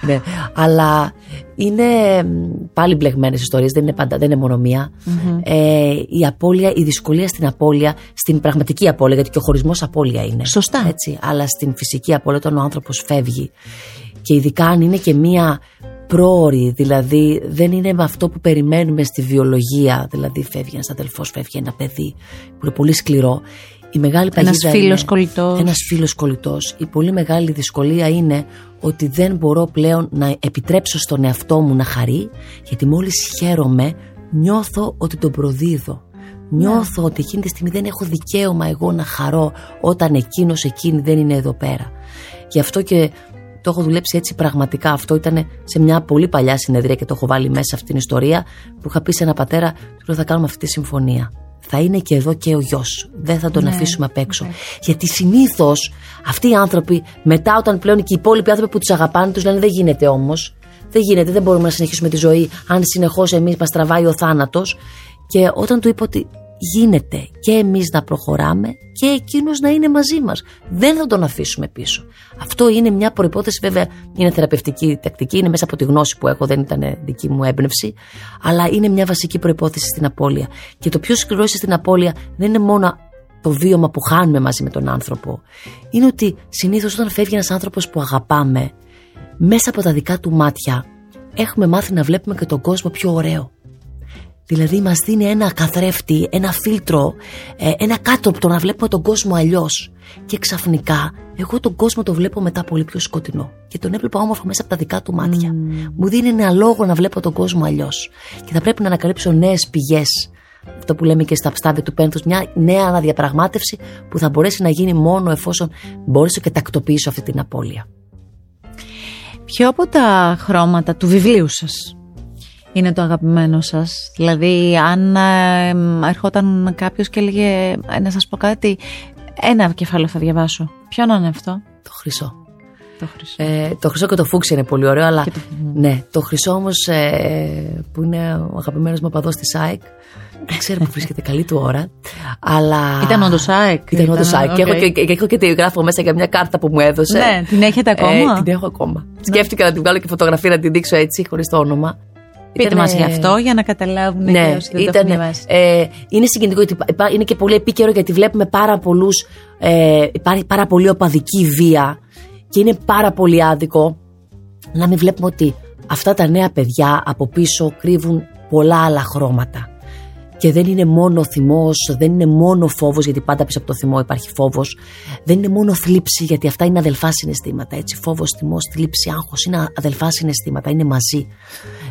[laughs] ναι. Αλλά είναι μ, πάλι μπλεγμένες ιστορίες, δεν είναι πάντα, δεν είναι μόνο μία. Ε, η απώλεια, η δυσκολία στην απώλεια, στην πραγματική απώλεια, γιατί και ο χωρισμός απώλεια είναι. Σωστά. Έτσι, αλλά στην φυσική απώλεια, όταν ο άνθρωπος φεύγει. Και ειδικά αν είναι και μία πρόορη, δηλαδή δεν είναι με αυτό που περιμένουμε στη βιολογία, δηλαδή φεύγει ένας αδελφός, φεύγει ένα παιδί, που είναι πολύ σκληρό. Η μεγάλη Ένας παγίδα φίλος είναι- κολλητός. Ένας φίλος κολλητός. Η πολύ μεγάλη δυσκολία είναι ότι δεν μπορώ πλέον να επιτρέψω στον εαυτό μου να χαρεί γιατί μόλις χαίρομαι νιώθω ότι τον προδίδω. Νιώθω ότι εκείνη τη στιγμή δεν έχω δικαίωμα εγώ να χαρώ όταν εκείνος εκείνη δεν είναι εδώ πέρα. Γι' αυτό και το έχω δουλέψει έτσι πραγματικά. Αυτό ήταν σε μια πολύ παλιά συνεδρία και το έχω βάλει μέσα αυτήν την ιστορία που είχα πει σε ένα πατέρα, του λέω θα κάνουμε αυτή τη συμφωνία. Θα είναι και εδώ και ο γιος. Δεν θα τον Ναι, αφήσουμε απ' έξω. Γιατί συνήθως αυτοί οι άνθρωποι, μετά όταν πλέον και οι υπόλοιποι άνθρωποι που τους αγαπάνε, τους λένε Δεν γίνεται όμως. Δεν γίνεται, δεν μπορούμε να συνεχίσουμε τη ζωή αν συνεχώς εμείς μας τραβάει ο θάνατος. Και όταν του είπα ότι γίνεται και εμείς να προχωράμε και εκείνος να είναι μαζί μας. Δεν θα τον αφήσουμε πίσω. Αυτό είναι μια προπόθεση, βέβαια, είναι θεραπευτική τακτική, είναι μέσα από τη γνώση που έχω, δεν ήταν δική μου έμπνευση, αλλά είναι μια βασική προπόθεση στην απώλεια. Και το πιο σκληρό στην απώλεια δεν είναι μόνο το βίωμα που χάνουμε μαζί με τον άνθρωπο. Είναι ότι συνήθως όταν φεύγει ένας άνθρωπος που αγαπάμε, μέσα από τα δικά του μάτια έχουμε μάθει να βλέπουμε και τον κόσμο πιο ωραίο. Δηλαδή μας δίνει ένα καθρέφτη, ένα φίλτρο, ε, ένα κάτω από το να βλέπουμε τον κόσμο αλλιώς. Και ξαφνικά εγώ τον κόσμο το βλέπω μετά πολύ πιο σκοτεινό. Και τον έβλεπα όμορφο μέσα από τα δικά του μάτια. Μου δίνει ένα λόγο να βλέπω τον κόσμο αλλιώς. Και θα πρέπει να ανακαλύψω νέες πηγές. Αυτό που λέμε και στα στάδια του πένθους, μια νέα αναδιαπραγμάτευση που θα μπορέσει να γίνει μόνο εφόσον μπορέσω και τακτοποιήσω αυτή την απώλεια. Ποιο από τα χρώματα του βιβλίου σας είναι το αγαπημένο σας. Δηλαδή αν ε, ερχόταν κάποιος και έλεγε «Ε, να σας πω κάτι, ένα κεφάλαιο θα διαβάσω. Ποιο να είναι αυτό; Το χρυσό. Το χρυσό. Ε, το χρυσό και το φούξι είναι πολύ ωραίο, αλλά Και το- ναι, το χρυσό όμως που είναι ο αγαπημένος μου οπαδός της ΑΕΚ. Δεν ξέρω που βρίσκεται καλή του ώρα. Αλλά... Ήταν όντως ΑΕΚ; Ήταν όντως Ήταν, ΑΕΚ. Και, οκ. έχω, και, και έχω και τη γράφω μέσα για μια κάρτα που μου έδωσε. Ναι, την έχετε ακόμα; Ε, την έχω ακόμα. Σκέφτηκα να την βγάλω και φωτογραφία να την δείξω έτσι, χωρίς το όνομα. Πείτε Ήτανε- μας γι' αυτό για να καταλάβουν Ναι, και όσοι δεν το έχουν ήταν, διαβάσει. ε, είναι συγκινητικό γιατί υπά- είναι και πολύ επίκαιρο γιατί βλέπουμε πάρα πολλούς. Ε, υπάρχει πάρα πολύ οπαδική βία και είναι πάρα πολύ άδικο να μην βλέπουμε ότι αυτά τα νέα παιδιά από πίσω κρύβουν πολλά άλλα χρώματα. Και δεν είναι μόνο θυμός, δεν είναι μόνο φόβος, γιατί πάντα πίσω από το θυμό υπάρχει φόβος. Δεν είναι μόνο θλίψη, γιατί αυτά είναι αδελφά συναισθήματα. Έτσι, φόβος, θυμός, θλίψη, άγχος είναι αδελφά συναισθήματα, είναι μαζί.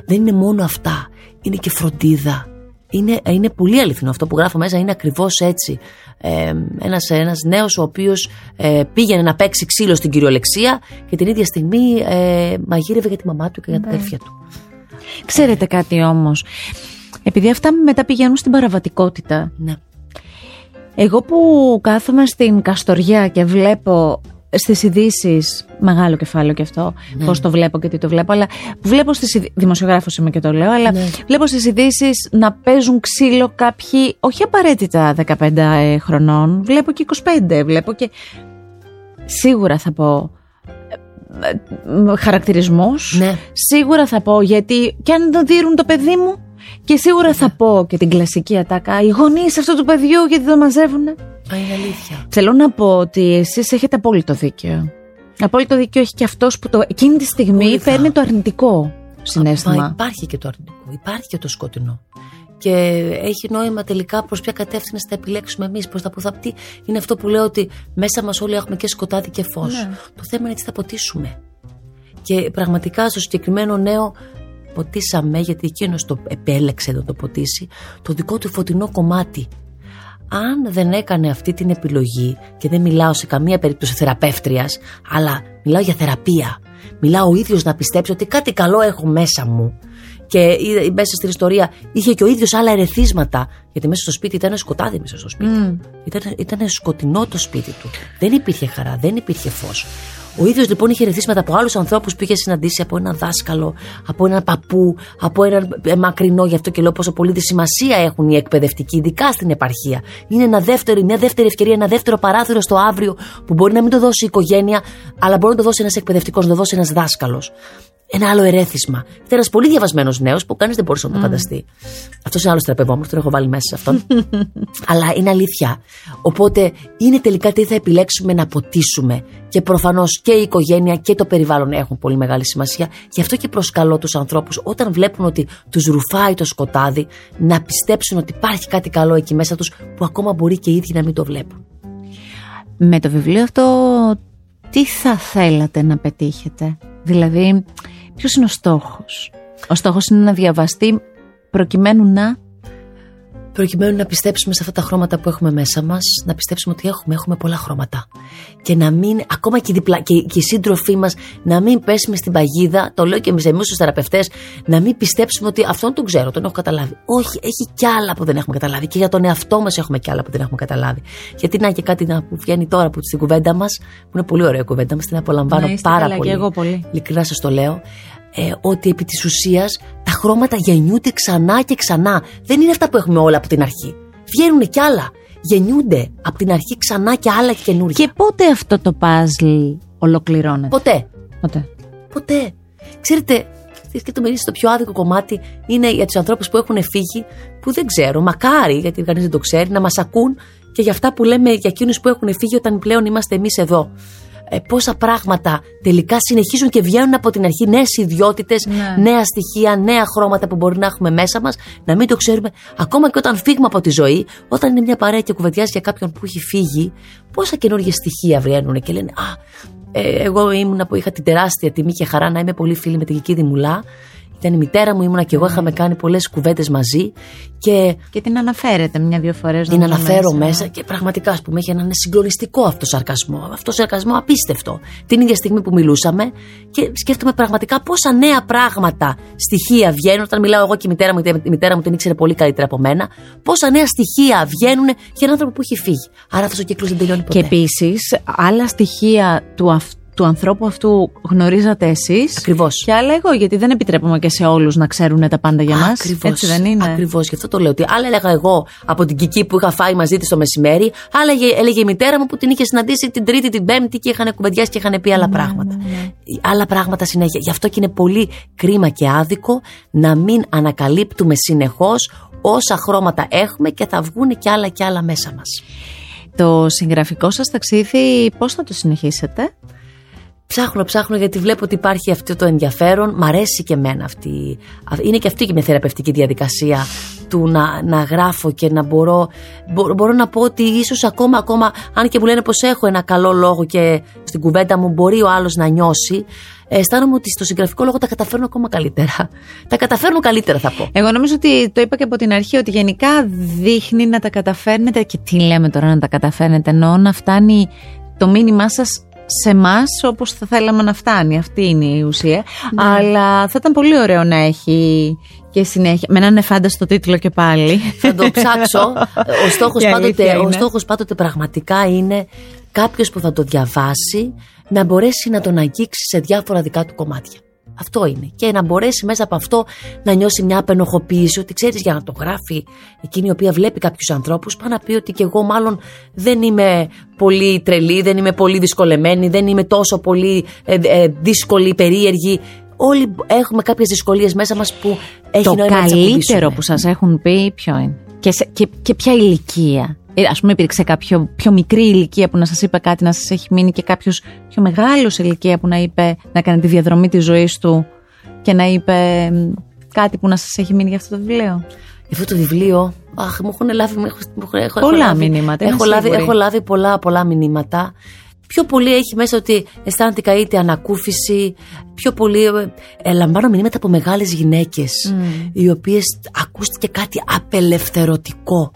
Δεν είναι μόνο αυτά. Είναι και φροντίδα. Είναι, είναι πολύ αληθινό αυτό που γράφω μέσα, είναι ακριβώς έτσι. Ε, ένας, ένας νέος ο οποίος ε, πήγαινε να παίξει ξύλο στην κυριολεξία και την ίδια στιγμή ε, μαγείρευε για τη μαμά του και για τα αδέρφια του. Ξέρετε κάτι όμως. Επειδή αυτά μετά πηγαίνουν στην παραβατικότητα, Ναι. Εγώ που κάθομαι στην Καστοριά και βλέπω στις ειδήσεις, μεγάλο κεφάλαιο και αυτό, Ναι. πώς το βλέπω και τι το βλέπω, αλλά που βλέπω στις ειδήσεις, δημοσιογράφος είμαι και το λέω, αλλά Ναι. βλέπω στις ειδήσεις να παίζουν ξύλο κάποιοι, όχι απαραίτητα 15 χρονών, βλέπω και 25, βλέπω και σίγουρα θα πω ε, ε, χαρακτηρισμούς, Ναι. σίγουρα θα πω γιατί και αν δεν δίνουν το παιδί μου και σίγουρα θα πω και την κλασική ατάκα οι γονείς αυτού του παιδιού γιατί το μαζεύουνε. Α, είναι αλήθεια. Θέλω να πω ότι εσείς έχετε απόλυτο δίκαιο. Απόλυτο δίκαιο έχει και αυτός που το, εκείνη τη στιγμή Πολύ θα. παίρνει το αρνητικό Μα συνέστημα. υπάρχει και το αρνητικό, υπάρχει και το σκοτεινό. Και έχει νόημα τελικά προς ποια κατεύθυνση θα επιλέξουμε εμείς. Προ τα που θα τι είναι αυτό που λέω ότι μέσα μας όλοι έχουμε και σκοτάδι και φως. Ναι. Το θέμα είναι τι θα ποτίσουμε. Και πραγματικά στο συγκεκριμένο νέο ποτίσαμε, γιατί εκείνο το επέλεξε να το ποτίσει, το δικό του φωτεινό κομμάτι. Αν δεν έκανε αυτή την επιλογή, και δεν μιλάω σε καμία περίπτωση θεραπεύτριας, αλλά μιλάω για θεραπεία. Μιλάω ο ίδιος να πιστέψει ότι κάτι καλό έχω μέσα μου. Και είδα- μέσα στην ιστορία είχε και ο ίδιος άλλα ερεθίσματα, γιατί μέσα στο σπίτι ήταν σκοτάδι μέσα στο σπίτι. Μμ. Ήταν, ήταν σκοτεινό το σπίτι του. Δεν υπήρχε χαρά, δεν υπήρχε φως. Ο ίδιος λοιπόν είχε ερεθίσματα από άλλους ανθρώπους που είχε συναντήσει από έναν δάσκαλο, από έναν παππού, από έναν ε, μακρινό. Γι' αυτό και λέω πόσο πολύ τη σημασία έχουν οι εκπαιδευτικοί, ειδικά στην επαρχία. Είναι ένα δεύτερο, μια δεύτερη ευκαιρία, ένα δεύτερο παράθυρο στο αύριο που μπορεί να μην το δώσει η οικογένεια, αλλά μπορεί να το δώσει ένας εκπαιδευτικός, να το δώσει ένας δάσκαλος. Ένα άλλο ερέθισμα. Ήταν ένας πολύ διαβασμένος νέος που κανείς δεν μπορούσε να το φανταστεί. Αυτός είναι άλλος θεραπευόμενος, τον έχω βάλει μέσα σε αυτόν. [laughs] Αλλά είναι αλήθεια. Οπότε είναι τελικά τι θα επιλέξουμε να ποτίσουμε. Και προφανώς και η οικογένεια και το περιβάλλον έχουν πολύ μεγάλη σημασία. Γι' αυτό και προσκαλώ τους ανθρώπους όταν βλέπουν ότι τους ρουφάει το σκοτάδι να πιστέψουν ότι υπάρχει κάτι καλό εκεί μέσα τους που ακόμα μπορεί και οι ίδιοι να μην το βλέπουν. Με το βιβλίο αυτό τι θα θέλατε να πετύχετε, δηλαδή ποιος είναι ο στόχος; Ο στόχος είναι να διαβαστεί προκειμένου να προκειμένου να πιστέψουμε σε αυτά τα χρώματα που έχουμε μέσα μας, να πιστέψουμε ότι έχουμε, έχουμε πολλά χρώματα. Και να μην, ακόμα και, διπλα, και, και οι σύντροφοί μας, να μην πέσουμε στην παγίδα, το λέω και εμείς εμείς του θεραπευτές, να μην πιστέψουμε ότι αυτόν τον ξέρω, τον έχω καταλάβει. Όχι, έχει κι άλλα που δεν έχουμε καταλάβει. Και για τον εαυτό μας έχουμε κι άλλα που δεν έχουμε καταλάβει. Γιατί να και κάτι να, που βγαίνει τώρα από στην κουβέντα μας, που είναι πολύ ωραία κουβέντα μας, την απολαμβάνω ναι, πάρα πολύ. Και εγώ πολύ. Ειλικρινά σας το λέω ε, ότι επί της ουσίας τα χρώματα γεννιούνται ξανά και ξανά. Δεν είναι αυτά που έχουμε όλα από την αρχή. Βγαίνουν κι άλλα. Γεννιούνται από την αρχή ξανά και άλλα καινούργια. Και πότε αυτό το παζλ ολοκληρώνεται; Ποτέ. Ποτέ. Ποτέ. Ξέρετε, και το το πιο άδικο κομμάτι είναι για τους ανθρώπους που έχουν φύγει, που δεν ξέρω, μακάρι, γιατί κανείς δεν το ξέρει, να μας ακούν και για αυτά που λέμε για εκείνους που έχουν φύγει όταν πλέον είμαστε εμείς εδώ ε, πόσα πράγματα τελικά συνεχίζουν και βγαίνουν από την αρχή νέες ιδιότητες, ναι. νέα στοιχεία, νέα χρώματα που μπορεί να έχουμε μέσα μας, να μην το ξέρουμε. Ακόμα και όταν φύγουμε από τη ζωή, όταν είναι μια παρέα και κουβεντιάζει για κάποιον που έχει φύγει, πόσα καινούργια στοιχεία βγαίνουν και λένε Α, ε, εγώ ήμουνα που είχα την τεράστια τιμή και χαρά να είμαι πολύ φίλη με την Κική Δημουλά ήταν η μητέρα μου, ήμουνα και εγώ, είχαμε κάνει πολλές κουβέντες μαζί. Και, και την αναφέρετε μια-δύο φορές. Την αναφέρω μέσα. μέσα και πραγματικά, ας πούμε, είχε έναν συγκλονιστικό αυτός σαρκασμό. Αυτό σαρκασμό απίστευτο. Την ίδια στιγμή που μιλούσαμε και σκέφτομαι πραγματικά πόσα νέα πράγματα, στοιχεία βγαίνουν. Όταν μιλάω εγώ και η μητέρα μου, η μητέρα μου την ήξερε πολύ καλύτερα από μένα. Πόσα νέα στοιχεία βγαίνουν για έναν άνθρωπο που έχει φύγει. Άρα αυτός ο κύκλος δεν τελειώνει ποτέ. Και επίσης, άλλα στοιχεία του αυτού του ανθρώπου αυτού γνωρίζατε εσείς. Ακριβώς. Και άλλα εγώ, γιατί δεν επιτρέπουμε και σε όλους να ξέρουν τα πάντα για μας. Έτσι δεν είναι. Ακριβώς. Γι' αυτό το λέω. Ότι άλλα έλεγα εγώ από την Κική που είχα φάει μαζί της το μεσημέρι, άλλα έλεγε η μητέρα μου που την είχε συναντήσει την Τρίτη, την Πέμπτη και είχαν κουβεντιάσει και είχαν πει άλλα ναι, πράγματα. Ναι, ναι. Άλλα πράγματα συνέχεια. Γι' αυτό και είναι πολύ κρίμα και άδικο να μην ανακαλύπτουμε συνεχώς όσα χρώματα έχουμε και θα βγουν και άλλα και άλλα μέσα μας. Το συγγραφικό σας ταξίδι πώς θα το συνεχίσετε; Ψάχνω, ψάχνω γιατί βλέπω ότι υπάρχει αυτό το ενδιαφέρον. Μ' αρέσει και εμένα αυτή. Είναι και αυτή και μια θεραπευτική διαδικασία του να, να γράφω και να μπορώ. Μπορώ, να πω ότι ίσως ακόμα, ακόμα, αν και μου λένε πως έχω ένα καλό λόγο και στην κουβέντα μου μπορεί ο άλλος να νιώσει. Αισθάνομαι ότι στο συγγραφικό λόγο τα καταφέρνω ακόμα καλύτερα. Τα καταφέρνω καλύτερα, θα πω. Εγώ νομίζω ότι το είπα και από την αρχή ότι γενικά δείχνει να τα καταφέρνετε. Και τι λέμε τώρα να τα καταφέρνετε, εννοώ να φτάνει το μήνυμά σας σε εμάς όπως θα θέλαμε να φτάνει. Αυτή είναι η ουσία. Ναι. Αλλά θα ήταν πολύ ωραίο να έχει και συνέχεια. Με έναν εφάνταστο τίτλο και πάλι. Θα το ψάξω. Ο στόχος, πάντοτε, ο στόχος πάντοτε πραγματικά είναι κάποιος που θα το διαβάσει να μπορέσει να τον αγγίξει σε διάφορα δικά του κομμάτια. Αυτό είναι. Και να μπορέσει μέσα από αυτό να νιώσει μια απενοχοποίηση ότι ξέρεις για να το γράφει εκείνη η οποία βλέπει κάποιους ανθρώπους, πάει να πει ότι και εγώ μάλλον δεν είμαι πολύ τρελή, δεν είμαι πολύ δυσκολεμένη, δεν είμαι τόσο πολύ ε, ε, δύσκολη, περίεργη. Όλοι έχουμε κάποιες δυσκολίες μέσα μας που έχει Το καλύτερο που σας έχουν πει ποιο είναι; Και, σε, και, και ποια ηλικία; Ε, Α πούμε, υπήρξε κάποιο πιο μικρή ηλικία που να σας είπε κάτι, να σας έχει μείνει και κάποιος πιο μεγάλος ηλικία που να είπε να κάνει τη διαδρομή της ζωής του και να είπε κάτι που να σας έχει μείνει για αυτό το βιβλίο; Για αυτό το βιβλίο, αχ, μου έχουν λάβει. έχω, πολλά έχω μηνύματα. Έχω λάβει, έχω λάβει πολλά, πολλά μηνύματα. Πιο πολύ έχει μέσα ότι αισθάνεται καείται ανακούφιση. Πιο πολύ ε, λαμβάνω μηνύματα από μεγάλες γυναίκες mm. οι οποίες ακούστηκε κάτι απελευθερωτικό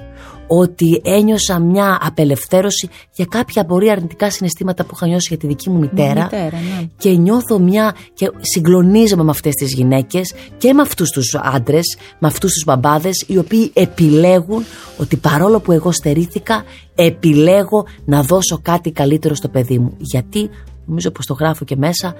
ότι ένιωσα μια απελευθέρωση για κάποια μπορεί αρνητικά συναισθήματα που είχα νιώσει για τη δική μου μητέρα, μητέρα ναι. και νιώθω μια και συγκλονίζομαι με αυτές τις γυναίκες και με αυτούς τους άντρες, με αυτούς τους μπαμπάδες οι οποίοι επιλέγουν ότι παρόλο που εγώ στερήθηκα επιλέγω να δώσω κάτι καλύτερο στο παιδί μου γιατί νομίζω πως το γράφω και μέσα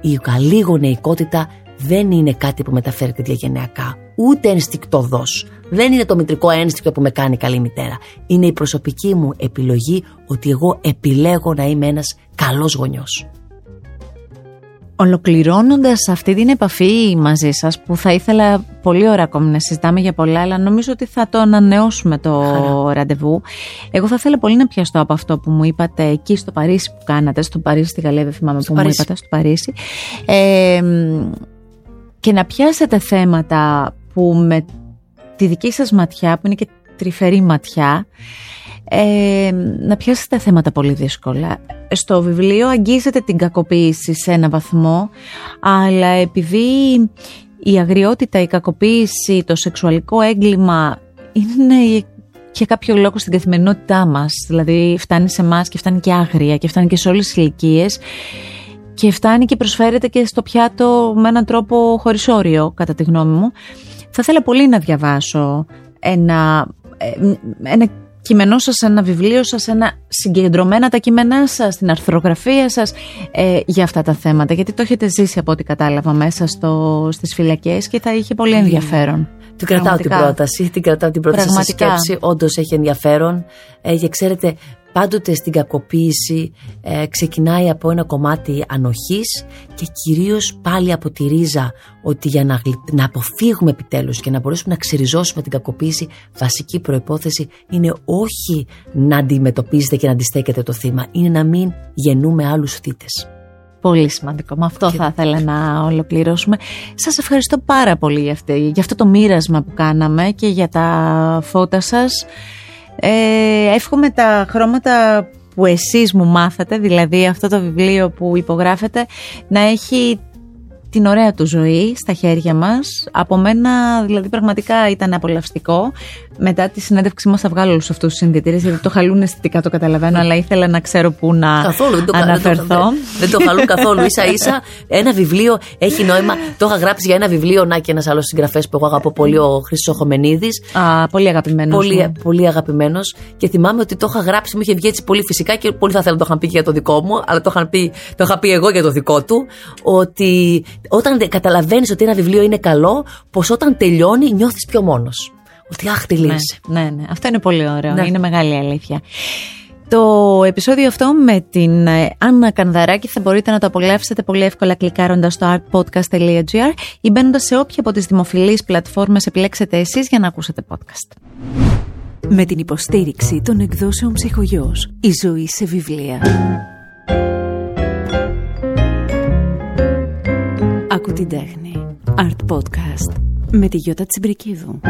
η καλή γονεϊκότητα δεν είναι κάτι που μεταφέρεται διαγενειακά, ούτε ενστικτοδός. Δεν είναι το μητρικό ένστικτο που με κάνει καλή μητέρα. Είναι η προσωπική μου επιλογή ότι εγώ επιλέγω να είμαι ένας καλός γονιός. Ολοκληρώνοντας αυτή την επαφή μαζί σας που θα ήθελα πολύ ώρα ακόμη να συζητάμε για πολλά αλλά νομίζω ότι θα το ανανεώσουμε το ραντεβού εγώ θα ήθελα πολύ να πιαστώ από αυτό που μου είπατε εκεί στο Παρίσι που κάνατε στο Παρίσι στη Γαλλία δεν θυμάμαι που μου είπατε στο Παρίσι ε, και να πιάσετε θέματα που με τη δική σας ματιά, που είναι και τρυφερή ματιά, ε, να πιάσει τα θέματα πολύ δύσκολα. Στο βιβλίο αγγίζεται την κακοποίηση σε ένα βαθμό, αλλά επειδή η αγριότητα, η κακοποίηση, το σεξουαλικό έγκλημα είναι για κάποιο λόγο στην καθημερινότητά μας, δηλαδή φτάνει σε εμάς και φτάνει και άγρια και φτάνει και σε όλες τις ηλικίες. Και φτάνει και προσφέρεται και στο πιάτο με έναν τρόπο χωρίς όριο, κατά τη γνώμη μου. Θα ήθελα πολύ να διαβάσω ένα, ε, ένα κείμενό σας, ένα βιβλίο σας, ένα συγκεντρωμένα τα κείμενά σας, την αρθρογραφία σας ε, για αυτά τα θέματα. Γιατί το έχετε ζήσει από ό,τι κατάλαβα μέσα στο, στις φυλακές και θα είχε πολύ ενδιαφέρον. Την κρατάω την πρόταση, την κρατάω την πρόταση σε σκέψη, όντως έχει ενδιαφέρον. Ε, και ξέρετε, πάντοτε στην κακοποίηση ε, ξεκινάει από ένα κομμάτι ανοχής και κυρίως πάλι από τη ρίζα ότι για να, να αποφύγουμε επιτέλους και να μπορέσουμε να ξεριζώσουμε την κακοποίηση βασική προϋπόθεση είναι όχι να αντιμετωπίζετε και να αντιστέκετε το θύμα, είναι να μην γεννούμε άλλους θύτες. Πολύ σημαντικό. Με αυτό θα ήθελα να ολοκληρώσουμε. Σας ευχαριστώ πάρα πολύ για, αυτή, για αυτό το μοίρασμα που κάναμε και για τα φώτα σας. Ε, εύχομαι τα χρώματα που εσείς μου μάθατε, δηλαδή αυτό το βιβλίο που υπογράφετε, να έχει την ωραία του ζωή στα χέρια μας. Από μένα δηλαδή πραγματικά ήταν απολαυστικό. Μετά τη συνέντευξή μας θα βγάλω όλους αυτούς τους συνδετήρε, γιατί το χαλούν αισθητικά, το καταλαβαίνω, αλλά ήθελα να ξέρω πού να καθόλου, δεν το, αναφερθώ. Δεν το, δεν το χαλούν καθόλου. σα ίσα ένα βιβλίο έχει νόημα. Το είχα γράψει για ένα βιβλίο, να και ένας άλλος συγγραφέας που εγώ αγαπώ πολύ, ο Χρυσό Χομενίδη. Πολύ αγαπημένος. Πολύ, πολύ αγαπημένος. Και θυμάμαι ότι το είχα γράψει, μου είχε βγει έτσι πολύ φυσικά και πολύ θα ήθελα να το είχαν πει και για το δικό μου, αλλά το, είχαν πει, το είχα πει εγώ για το δικό του. Ότι όταν καταλαβαίνεις ότι ένα βιβλίο είναι καλό, πως όταν τελειώνει νιώθεις πιο μόνος. Ότι αχ, ναι, ναι, ναι, Αυτό είναι πολύ ωραίο. Ναι. Είναι μεγάλη αλήθεια. Το επεισόδιο αυτό με την ε, Άννα Κανδαράκη θα μπορείτε να το απολαύσετε πολύ εύκολα κλικάροντας στο artpodcast.gr ή μπαίνοντας σε όποια από τις δημοφιλείς πλατφόρμες επιλέξετε εσείς για να ακούσετε podcast. Με την υποστήριξη των εκδόσεων ψυχογιός. Η ζωή σε βιβλία. Την τέχνη. Art Podcast. Με τη Γιώτα Τσιμπρικίδου.